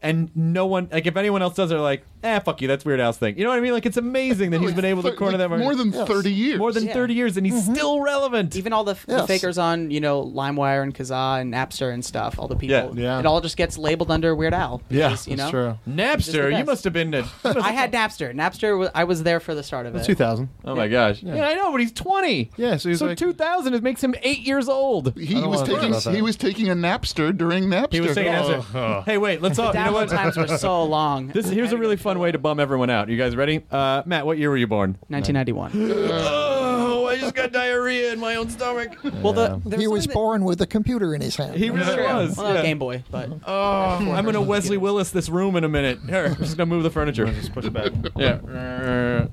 and no one like if anyone else does, they're like, eh, fuck you, that's Weird Al's thing. You know what I mean? Like it's amazing that he's been able to corner like that market more than Yes. thirty years. more than Yeah. thirty years, and he's still relevant. Even all the, the Yes. fakers on, you know, LimeWire and Kazaa and Napster and stuff, all the people, Yeah. Yeah. it all just gets labeled under Weird Al. Yeah, because, you that's know, true. Just the Napster, you best. must have been. A, I had Napster. Napster, was, I was there for the start of it. 2000. oh my gosh, yeah. I know, but he's twenty. Yeah, so he's so like- two thousand it makes him eight years old. He don't was wanna talk taking about that. he was taking a Napster during Napster. He was saying, Oh, Napster. oh. "Hey, wait, let's all." You know Download what? times were so long. This here's a really fun way to bum everyone out. You guys ready? Uh, Matt, what year were you born? 1991. Oh, I just got diarrhea in my own stomach. well, the there He was something born with a computer in his hand. He really True. was. Well, yeah. Game Boy, but Oh, I'm gonna Wesley Willis this room in a minute. Here, I'm just gonna move the furniture. Just push it back. Yeah.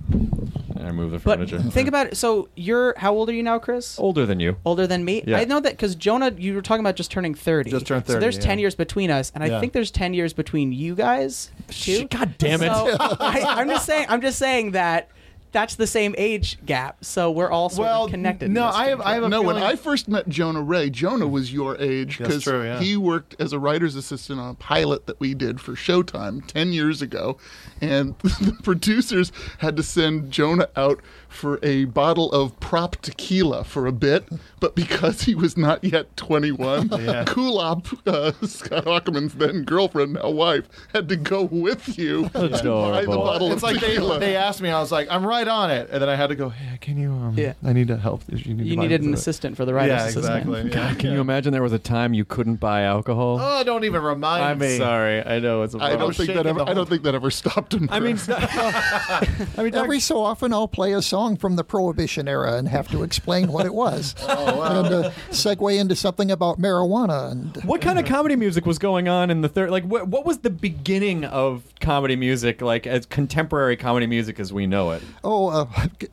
I move the but furniture. think about it. So you're how old are you now, Chris? Older than you. Older than me. Yeah. I know that because Jonah, you were talking about just turning 30. Just turned So 30, there's 10 years between us, and I Yeah. think there's 10 years between you guys too. God damn it. So I, I'm just saying. I'm just saying that that's the same age gap. So we're all sort Well, of connected. no, I have- I have a no, when I first met Jonah Ray, Jonah was your age because yeah. he worked as a writer's assistant on a pilot that we did for Showtime 10 years ago. And the producers had to send Jonah out for a bottle of prop tequila for a bit. But because he was not yet 21, Yeah. Kulap, uh, Scott Aukerman's then girlfriend, now wife, had to go with you to buy the bottle It's of like they, tequila. they asked me, I was like, I'm right on it. And then I had to go, hey, can you, um, Yeah. I need to help. You, need you to buy needed an some- assistant for the writer's Yeah, assistant. exactly. Yeah. Can you imagine there was a time you couldn't buy alcohol? Oh, don't even remind I'm me. sorry. I know it's a I bummer. don't think that ever. I don't think that ever stopped him. I mean, I mean, Every so often, I'll play a song from the Prohibition era and have to explain what it was, and uh, segue into something about marijuana. And What kind of comedy music was going on in the third? Like, what, what was the beginning of comedy music, like as contemporary comedy music as we know it? oh, uh,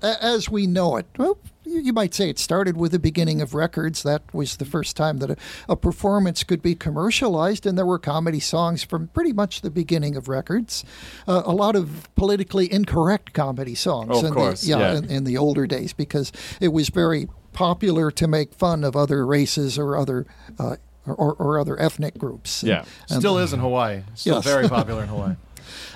as we know it, well, you you might say it started with the beginning of records. That was the first time that a, a performance could be commercialized, and there were comedy songs from pretty much the beginning of records. Uh, a lot of politically incorrect comedy songs. Oh, of in course, the, yeah, yeah. In, in the older days, because it was very popular to make fun of other races or other uh, or, or other ethnic groups. Yeah. And- Still is in Hawaii. Still Yes. very popular in Hawaii.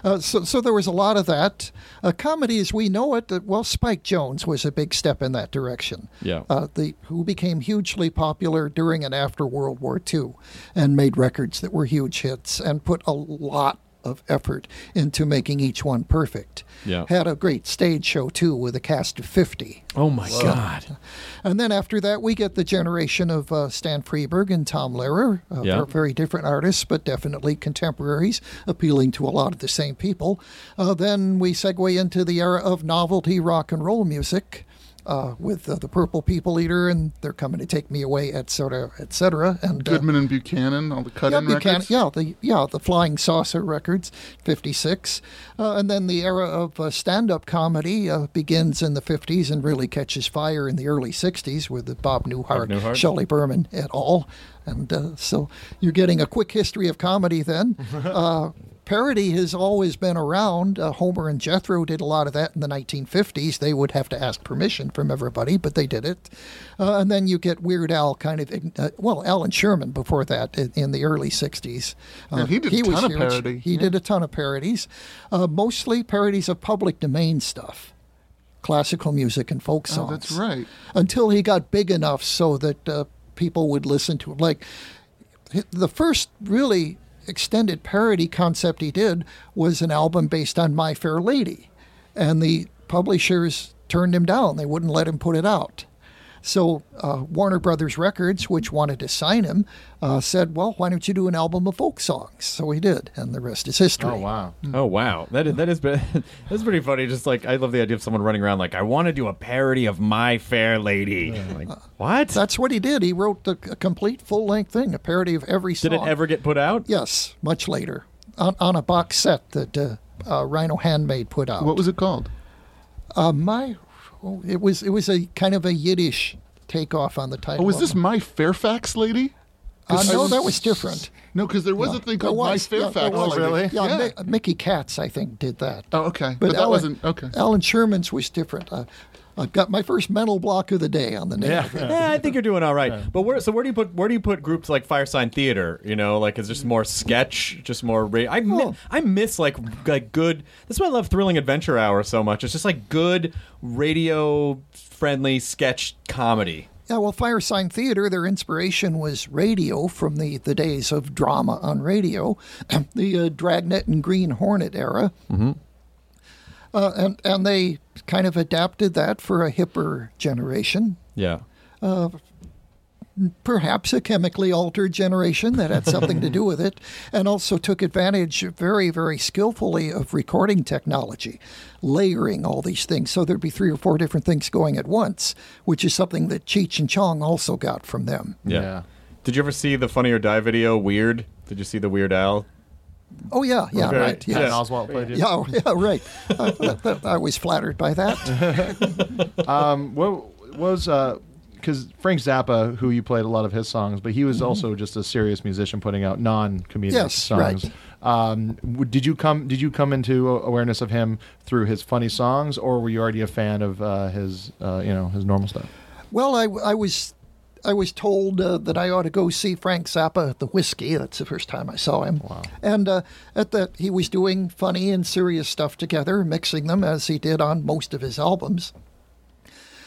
Uh, so, so there was a lot of that. Uh, comedy as we know it, uh, well, Spike Jones was a big step in that direction. Yeah. Uh, the who became hugely popular during and after World War II, and made records that were huge hits, and put a lot of effort into making each one perfect. Yeah. Had a great stage show too with a cast of fifty. Oh my god. And then after that, we get the generation of uh, Stan Freberg and Tom Lehrer. Uh, Yeah. Very different artists, but definitely contemporaries, appealing to a lot of the same people. Uh, then we segue into the era of novelty rock and roll music. Uh, with uh, the Purple People Eater, and they're coming to take me away, et cetera, et cetera. And uh, Goodman and Buchanan, all the yeah, cut-in Buchanan, records. yeah, the yeah the Flying Saucer records, fifty six, uh, and then the era of uh, stand up comedy uh, begins in the fifties and really catches fire in the early sixties with the Bob Newhart, Newhart. Shelley Berman et al. And uh, so you're getting a quick history of comedy then. Parody has always been around. Uh, Homer and Jethro did a lot of that in the 1950s. They would have to ask permission from everybody, but they did it. Uh, and then you get Weird Al kind of, uh, well, Allan Sherman before that in, in the early 60s. Uh, Yeah, he did a was ton of huge. parody, He yeah. did a ton of parodies, uh, mostly parodies of public domain stuff, classical music and folk songs. Oh, that's right. Until he got big enough so that uh, people would listen to him. Like the first really extended parody concept he did was an album based on My Fair Lady, and the publishers turned him down. They wouldn't let him put it out. So uh, Warner Brothers Records, which wanted to sign him, uh, said, "Well, why don't you do an album of folk songs?" So he did, and the rest is history. Oh wow. Oh wow, that is that is that's pretty funny. Just like I love the idea of someone running around like I want to do a parody of My Fair Lady. Like what? That's what he did. He wrote a, a complete full-length thing, a parody of every song. Did it ever get put out? Yes, much later, on, on a box set that uh, uh, Rhino Handmade put out. What was it called? Uh, my, oh, it was it was a kind of a Yiddish takeoff on the title. Oh, was this. My Fairfax Lady? Uh, 'Cause I no, that was different. No, because there was Yeah, a thing there called My was. Yeah, there Fairfax was. Lady. Yeah, Yeah. Mi- Mickey Katz, I think, did that. Oh, okay. But, that Allan, wasn't okay. Allan Sherman's was different. Uh, I've got my first mental block of the day on the name. Yeah. Yeah, I think you're doing all right. But where? So where do you put? Where do you put groups like Firesign Theatre? You know, like is just more sketch, just more. Ra- I mi- Oh. I miss like like good. That's why I love Thrilling Adventure Hour so much. It's just like good radio friendly sketch comedy. Yeah, well, Firesign Theatre, their inspiration was radio from the, the days of drama on radio, the uh, Dragnet and Green Hornet era. Mm-hmm. Uh, and, and they kind of adapted that for a hipper generation, Yeah. perhaps a chemically altered generation that had something to do with it, and also took advantage very, very skillfully of recording technology, layering all these things. So there'd be three or four different things going at once, which is something that Cheech and Chong also got from them. Yeah. Yeah. Did you ever see the Funny or Die video? Weird. Did you see the Weird Al? Oh yeah, yeah, Very- right. yeah. Yes. And Oswalt played you. Yeah, oh, yeah, right. Uh, that- that- I was flattered by that. Um, what was because Frank Zappa, who you played a lot of his songs, but he was also just a serious musician putting out non-comedic Mm-hmm. Yes, songs. right. Um, did you come? Did you come into awareness of him through his funny songs, or were you already a fan of uh, his, uh, you know, his normal stuff? Well, I, I was I was told uh, that I ought to go see Frank Zappa at the Whiskey. That's the first time I saw him. Wow. And uh, at that, he was doing funny and serious stuff together, mixing them as he did on most of his albums.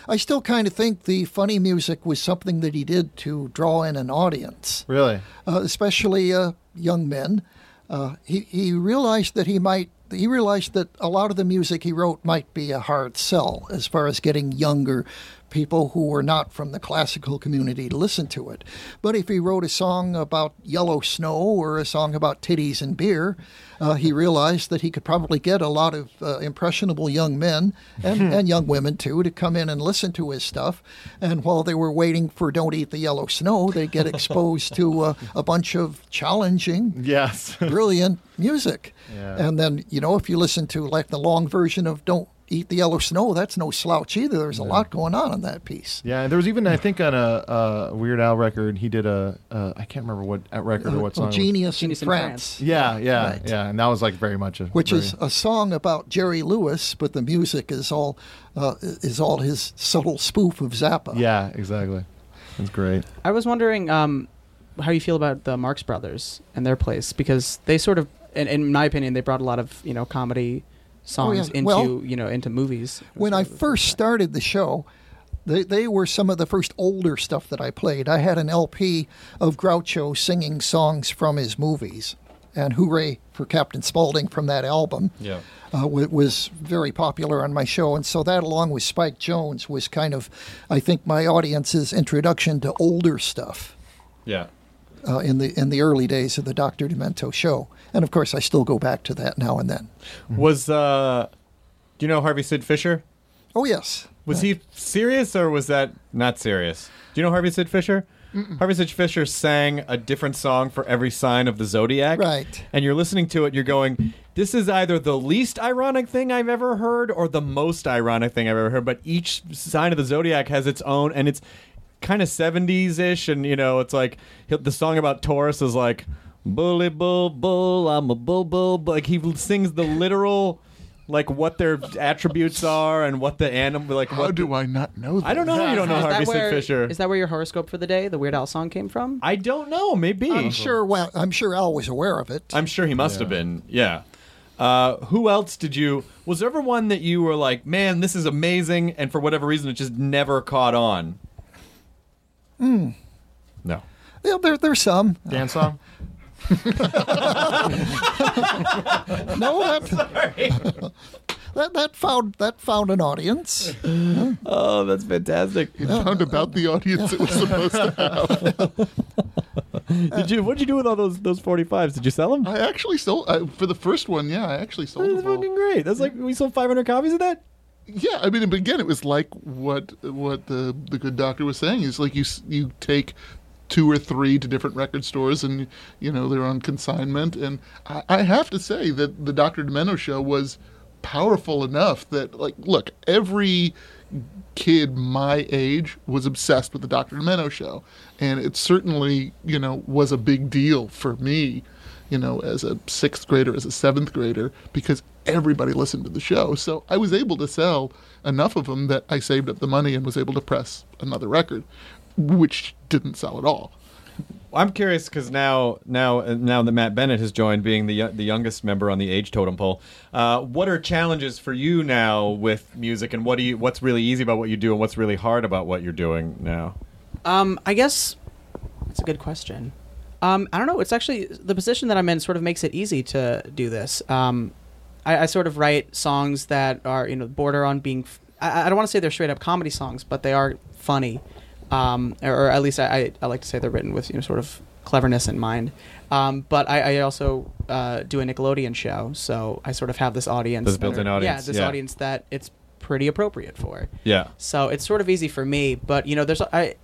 I still kind of think the funny music was something that he did to draw in an audience. Really? uh, especially uh, young men. Uh, he he realized that he might. He realized that a lot of the music he wrote might be a hard sell as far as getting younger people who were not from the classical community to listen to it. But if he wrote a song about yellow snow or a song about titties and beer, uh, he realized that he could probably get a lot of uh, impressionable young men and, and young women too to come in and listen to his stuff. And while they were waiting for Don't Eat the Yellow Snow, they get exposed to uh, a bunch of challenging, Yes. brilliant music. Yeah. And then, you know, if you listen to like the long version of Don't Eat the Yellow Snow, that's no slouch either. There's a lot going on in that piece. Yeah, and there was even I think on a, a Weird Al record he did a uh, I can't remember what uh, record or what Oh, song. Genius, Genius in in France. Yeah, yeah, Right. yeah, and that was like very much a which very- is a song about Jerry Lewis, but the music is all uh, is all his subtle spoof of Zappa. yeah, exactly. That's great. I was wondering um, how you feel about the Marx Brothers and their place because they sort of, in, in my opinion, they brought a lot of you know comedy songs yeah. into Well, you know into movies. When I first started the show, they, they were some of the first older stuff that I played. I had an LP of Groucho singing songs from his movies, and hooray for Captain Spaulding from that album. Yeah. uh, wa- was very popular on my show, and so that, along with Spike Jones, was kind of, I think, my audience's introduction to older stuff Yeah. Uh, in the in the early days of the Doctor Demento show. And of course, I still go back to that now and then. Was uh, do you know Harvey Sid Fisher? Oh yes, Was he serious or was that not serious? Do you know Harvey Sid Fisher? Harvey Sid Fisher sang a different song for every sign of the zodiac. Right. And you're listening to it, you're going, this is either the least ironic thing I've ever heard or the most ironic thing I've ever heard. But each sign of the zodiac has its own, and it's kind of 70s ish. And, you know, it's like the song about Taurus is like, bully bull bull, I'm a bull bull. bull." Like he sings the literal. Like what their attributes are and what the animal like How what do I not know that? I don't know. how You don't know Is Harvey that, where, Sid Fisher. is that where your horoscope for the day, the Weird Al song, came from? I don't know. Maybe. I'm sure. Well, I'm sure Al was aware of it. I'm sure he must have been. Yeah. Uh, who else did you? Was there ever one that you were like, man, this is amazing, and for whatever reason, it just never caught on? Hmm. No. Yeah, there, there's some. Dance song. No, that, that that found that found an audience. Oh, that's fantastic. It found about the audience it was supposed to have. Did you? What'd you do with all those those 45s? Did you sell them? I actually sold I, for the first one. Yeah, I actually sold That's them. all. fucking great. That's like we sold 500 copies of that. Yeah, I mean, again, it was like what what the the good doctor was saying. Is like you you take two or three to different record stores, and you know they're on consignment. And I, I have to say that the Doctor Demento show was powerful enough that like, look, every kid my age was obsessed with the Doctor Demento show, and it certainly you know was a big deal for me you know, as a sixth grader, as a seventh grader, because everybody listened to the show. So I was able to sell enough of them that I saved up the money and was able to press another record, which didn't sell at all. I'm curious because now, now, uh, now that Matt Bennett has joined, being the the youngest member on the age totem pole, uh, what are challenges for you now with music, and what do you? What's really easy about what you do, and what's really hard about what you're doing now? Um, I guess that's a good question. Um, I don't know. It's actually the position that I'm in sort of makes it easy to do this. Um, I, I sort of write songs that are you know border on being. f- I, I don't want to say they're straight up comedy songs, but they are funny, um, or, or at least I, I, like to say they're written with you know sort of cleverness in mind. Um, but I, I also uh, do a Nickelodeon show, so I sort of have this audience. This built-in audience, Yeah, this yeah. audience that it's pretty appropriate for. Yeah. So it's sort of easy for me, but you know, there's I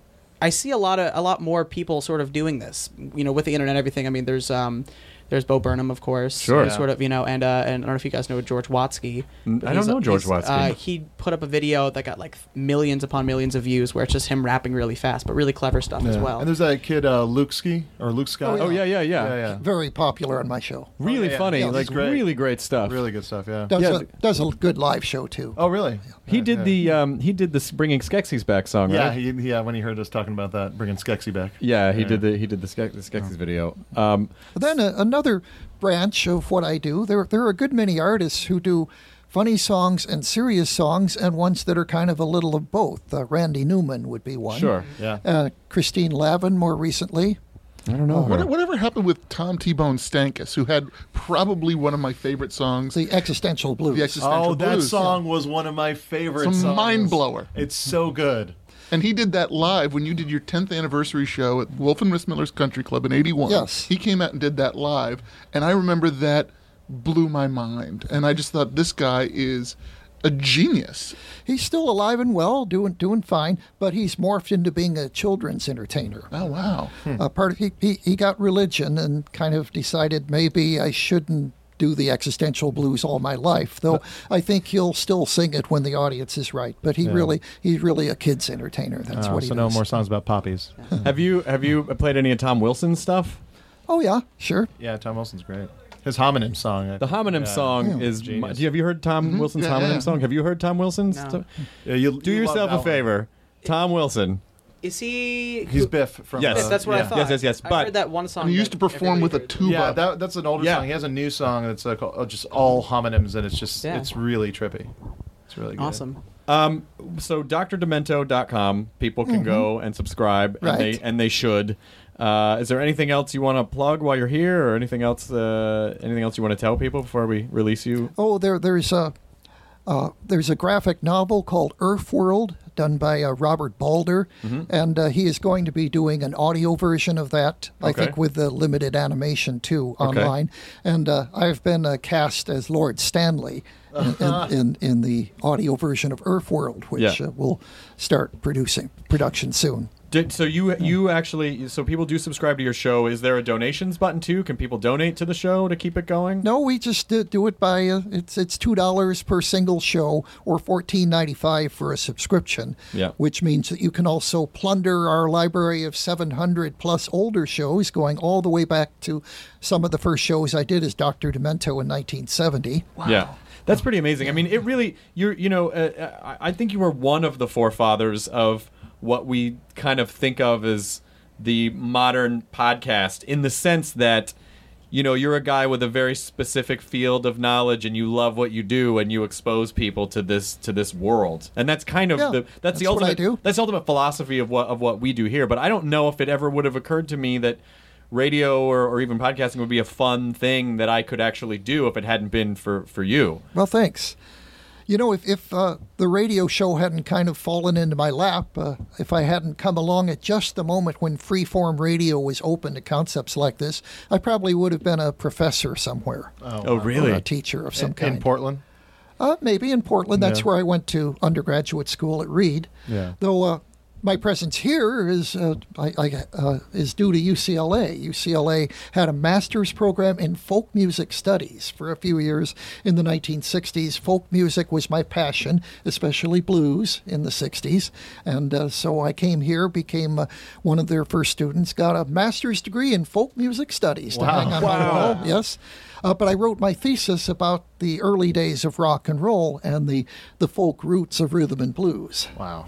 I see a lot of a lot more people sort of doing this. You know, with the internet and everything. I mean, there's um there's Bo Burnham, of course. Sure. who's Sort of, you know, and uh, and I don't know if you guys know George Watsky. I don't know George Watsky. Uh, he put up a video that got like millions upon millions of views, where it's just him rapping really fast, but really clever stuff as well. And there's that kid uh, Luke Ski or Luke Scott. Oh yeah, yeah, yeah. yeah, yeah. Very popular on my show. Really Oh, yeah. funny, Yeah, like great. really great stuff. Really good stuff. Yeah. Does Yeah. a, does a good live show too. Oh really? He did yeah. the um, he did the bringing Skeksis back song, Yeah, right? he, yeah. When he heard us talking about that, bringing Skexy back. yeah, he Yeah. did the he did the, Skek- the Skeksis video. Um, Then uh, another branch of what I do, there there are a good many artists who do funny songs and serious songs, and ones that are kind of a little of both. Uh, Randy Newman would be one. sure. Yeah. Uh, Christine Lavin more recently. I don't know. What, whatever happened with Tom T Bone Stankus, who had probably one of my favorite songs, The existential blues. The Existential Oh, that Blues. song was one of my favorite. It's a songs. mind blower. It's so good. And he did that live when you did your 10th anniversary show at Wolf and Rissmiller's Country Club in 81. Yes. He came out and did that live. And I remember that blew my mind. And I just thought, this guy is a genius. He's still alive and well, doing doing fine, but he's morphed into being a children's entertainer. Oh, wow. Uh, part of he, he he got religion and kind of decided maybe I shouldn't do the existential blues all my life. Though I think he'll still sing it when the audience is right. But he Yeah. really, he's really a kid's entertainer. That's Oh, what he so does. no more songs about poppies. have you have you played any of Tom Wilson's stuff? Oh yeah, sure. Yeah, Tom Wilson's great. His homonym song. I- The homonym yeah. song is. Genius. Do you, have you heard Tom mm-hmm. Wilson's Yeah, homonym yeah. song? Have you heard Tom Wilson's? No. stuff? Yeah, you, Do you yourself that a one. favor. Tom Wilson. Is he? He's Biff from. Yes. Biff, that's what I thought. Yes, yes, yes, I but- heard that one song. He used to perform with a tuba. Yeah, that, that's an older Yeah. song. He has a new song that's uh, called, uh, just all homonyms, and it's just Yeah. it's really trippy. It's really heard. good. Awesome. Um, so drdemento.com, people can go and subscribe, and Right. they and they should. Uh, is there anything else you want to plug while you're here, or anything else? Uh, anything else you want to tell people before we release you? Oh, there, there's a uh, there's a graphic novel called Erfworld done by uh, Robert Balder, Mm-hmm. and uh, he is going to be doing an audio version of that. I Okay. think with the limited animation too Okay. online. And uh, I've been uh, cast as Lord Stanley. In, in, in, in the audio version of Erfworld, which Yeah. uh, will start producing production soon. Did, so you you actually so people do subscribe to your show. Is there a donations button too? Can people donate to the show to keep it going? No, we just do, do it by uh, it's it's two dollars per single show or fourteen ninety five for a subscription. Yeah. which means that you can also plunder our library of seven hundred plus older shows, going all the way back to some of the first shows I did as Doctor Demento in nineteen seventy. Yeah. That's pretty amazing. I mean, it really you're you know uh, I I think you were one of the forefathers of what we kind of think of as the modern podcast in the sense that you know you're a guy with a very specific field of knowledge and you love what you do and you expose people to this to this world. And that's kind of Yeah, the that's, the that's I ultimate that's the ultimate philosophy of what of what we do here. But I don't know if it ever would have occurred to me that radio or, or even podcasting would be a fun thing that I could actually do if it hadn't been for for you. Well, thanks. You know, if, if uh, the radio show hadn't kind of fallen into my lap, uh, if I hadn't come along at just the moment when freeform radio was open to concepts like this, I probably would have been a professor somewhere. oh or really a teacher of some in, kind. in Portland. Uh, maybe in Portland. That's Yeah. where I went to undergraduate school at Reed. Yeah. Though uh, my presence here is uh, I, I, uh, is due to UCLA. UCLA had a master's program in folk music studies for a few years in the 1960s. Folk music was my passion, especially blues in the 60s, and uh, so I came here, became uh, one of their first students, got a master's degree in folk music studies to hang on my wall. Yes. Uh, but I wrote my thesis about the early days of rock and roll and the, the folk roots of rhythm and blues. Wow.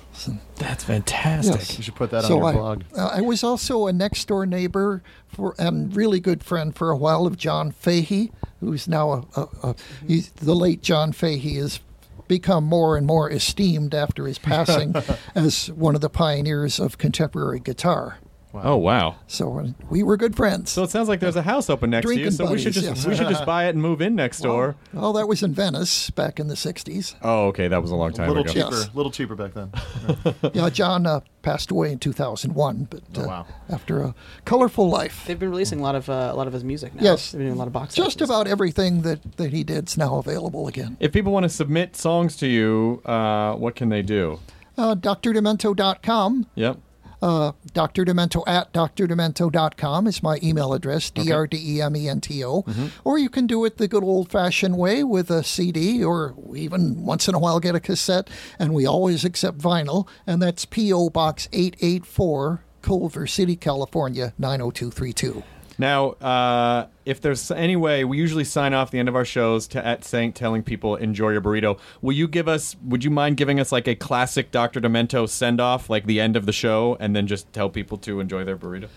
that's fantastic Yes. You should put that so on your I, blog. uh, I was also a next door neighbor for and really good friend for a while of John Fahey, who's now a, a, a he's, the late John Fahey is become more and more esteemed after his passing as one of the pioneers of contemporary guitar. Oh wow So uh, we were good friends. So it sounds like there's a house open next to you. Drinking So we should just yes. we should just buy it and move in next door. well, that was in Venice back in the 60s. Oh, okay, that was a long A time little ago. cheap. cheaper. Yes. little cheaper back then. Yeah, John uh, passed away in 2001, but uh, Oh, wow. after a colorful life. They've been releasing a lot of uh, a lot of his music now. Yes. they've been doing a lot of box. Just sets. about everything that, that he did is now available again. If people want to submit songs to you, uh, what can they do? Uh, DrDemento.com, Yep. Uh, Dr. Demento at DrDemento.com is my email address, D R D E M E N T O. Or you can do it the good old fashioned way with a CD or even once in a while get a cassette. And we always accept vinyl, and that's P.O. Box 884, Culver City, California, 90232. Now, uh, if there's any way, we usually sign off the end of our shows to at saying telling people enjoy your burrito. Will you give us? Would you mind giving us like a classic Dr. Demento send off, like the end of the show, and then just tell people to enjoy their burrito?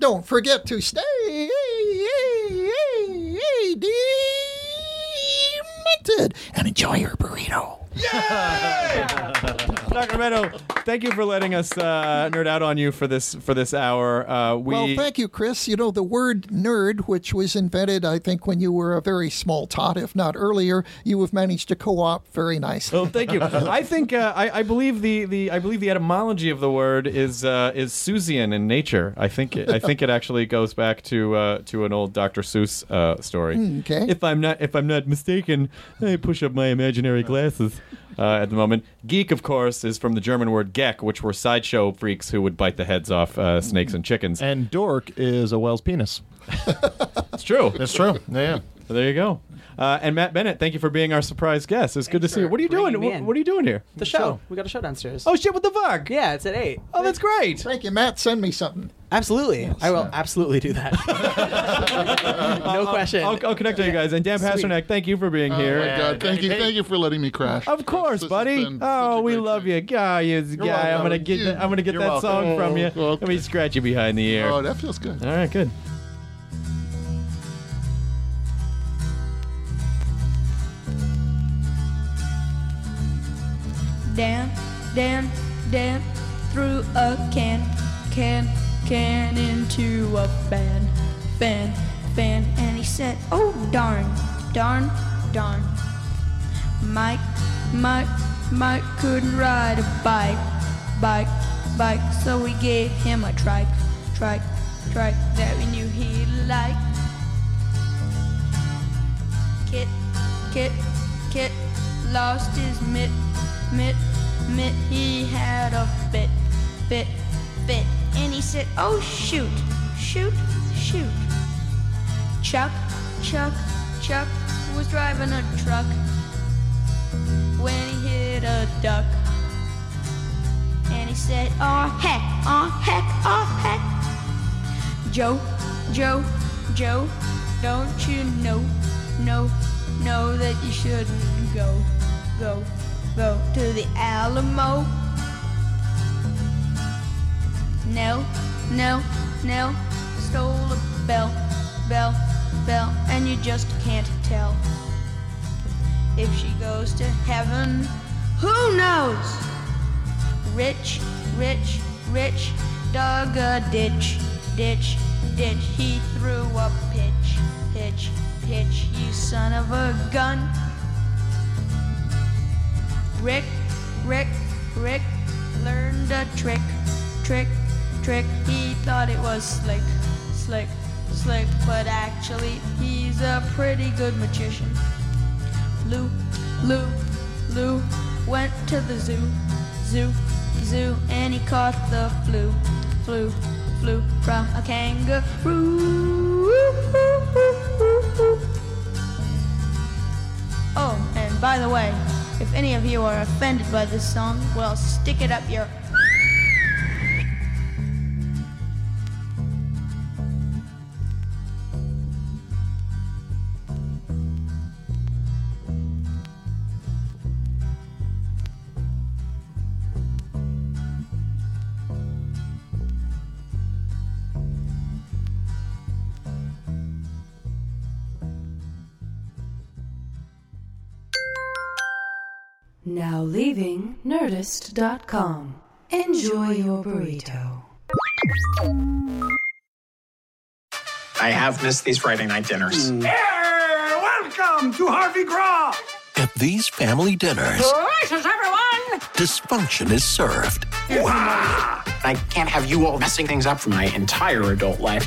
Don't forget to stay demented and enjoy your burrito. Dr. Demento, thank you for letting us uh, nerd out on you for this for this hour. Uh, we Well, thank you, Chris. You know, the word nerd, which was invented, I think, when you were a very small tot, if not earlier, you have managed to co opt very nicely. Well, thank you. I think uh, I, I believe the, the I believe the etymology of the word is uh, is Seussian in nature. I think it, I think it actually goes back to uh, to an old Dr. Seuss uh, story. okay. If I'm not if I'm not mistaken, I push up my imaginary glasses. Uh, at the moment, geek, of course, is from the German word "geck," which were sideshow freaks who would bite the heads off uh, snakes and chickens. and dork is a whale's penis. It's true. That's true. Yeah. There you go. Uh, and Matt Bennett, thank you for being our surprise guest. It's good to see you. What are you doing? What, what are you doing here? The show. We got a show downstairs. Oh shit! What the fuck? Yeah, it's at eight. Oh, that's great. Thank you, Matt. Send me something. Absolutely. I will absolutely do that. no question. I'll, I'll connect with you guys. And Dan Sweet. Pasternack, thank you for being Oh here. my God! Thank you, thank you for letting me crash. Of course, This buddy. Oh, we love thing. you, guy. You guy. I'm gonna get. You- that, I'm gonna get that welcome. song from you. Let me scratch you behind the ear. Oh, that feels good. All right, good. Down, down, down through a can, can, can into a fan, fan, fan. And he said, Oh, darn, darn, darn. Mike, Mike, Mike couldn't ride a bike, bike, bike. So we gave him a trike, trike, trike that we knew he'd like. Kit, Kit, Kit lost his mitt, mitt, mitt. He had a fit, fit, fit. And he said, Oh, shoot, shoot, shoot. Chuck, Chuck, Chuck was driving a truck when he hit a duck. And he said, Oh, heck, oh, heck, oh, heck. Joe, Joe, Joe, don't you know, know, know that you shouldn't go, go, go to the Alamo? No, no, no, stole a bell, bell, bell, and you just can't tell if she goes to heaven. Who knows? Rich, rich, rich, dug a ditch, ditch, ditch. He threw a pitch, pitch, pitch. You son of a gun. Rick, Rick, Rick learned a trick, trick, trick. He thought it was slick, slick, slick, but actually he's a pretty good magician. Lou, Lou, Lou went to the zoo, zoo, zoo, and he caught the flu, flu, flu from a kangaroo. Oh, and by the way, if any of you are offended by this song, well, stick it up your. Nerdist.com. Enjoy your burrito. I have missed these Friday night dinners. Mm. welcome to Harvey Graw. At these family dinners, Gracious, everyone! dysfunction is served. I can't have you all messing things up for my entire adult life.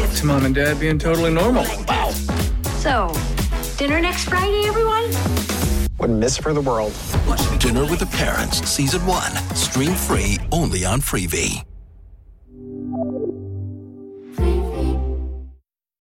It's mom and dad being totally normal. Wow. So, dinner next Friday, everyone? Wouldn't miss for the world. Dinner with the Parents, Season 1. Stream free only on Freevee.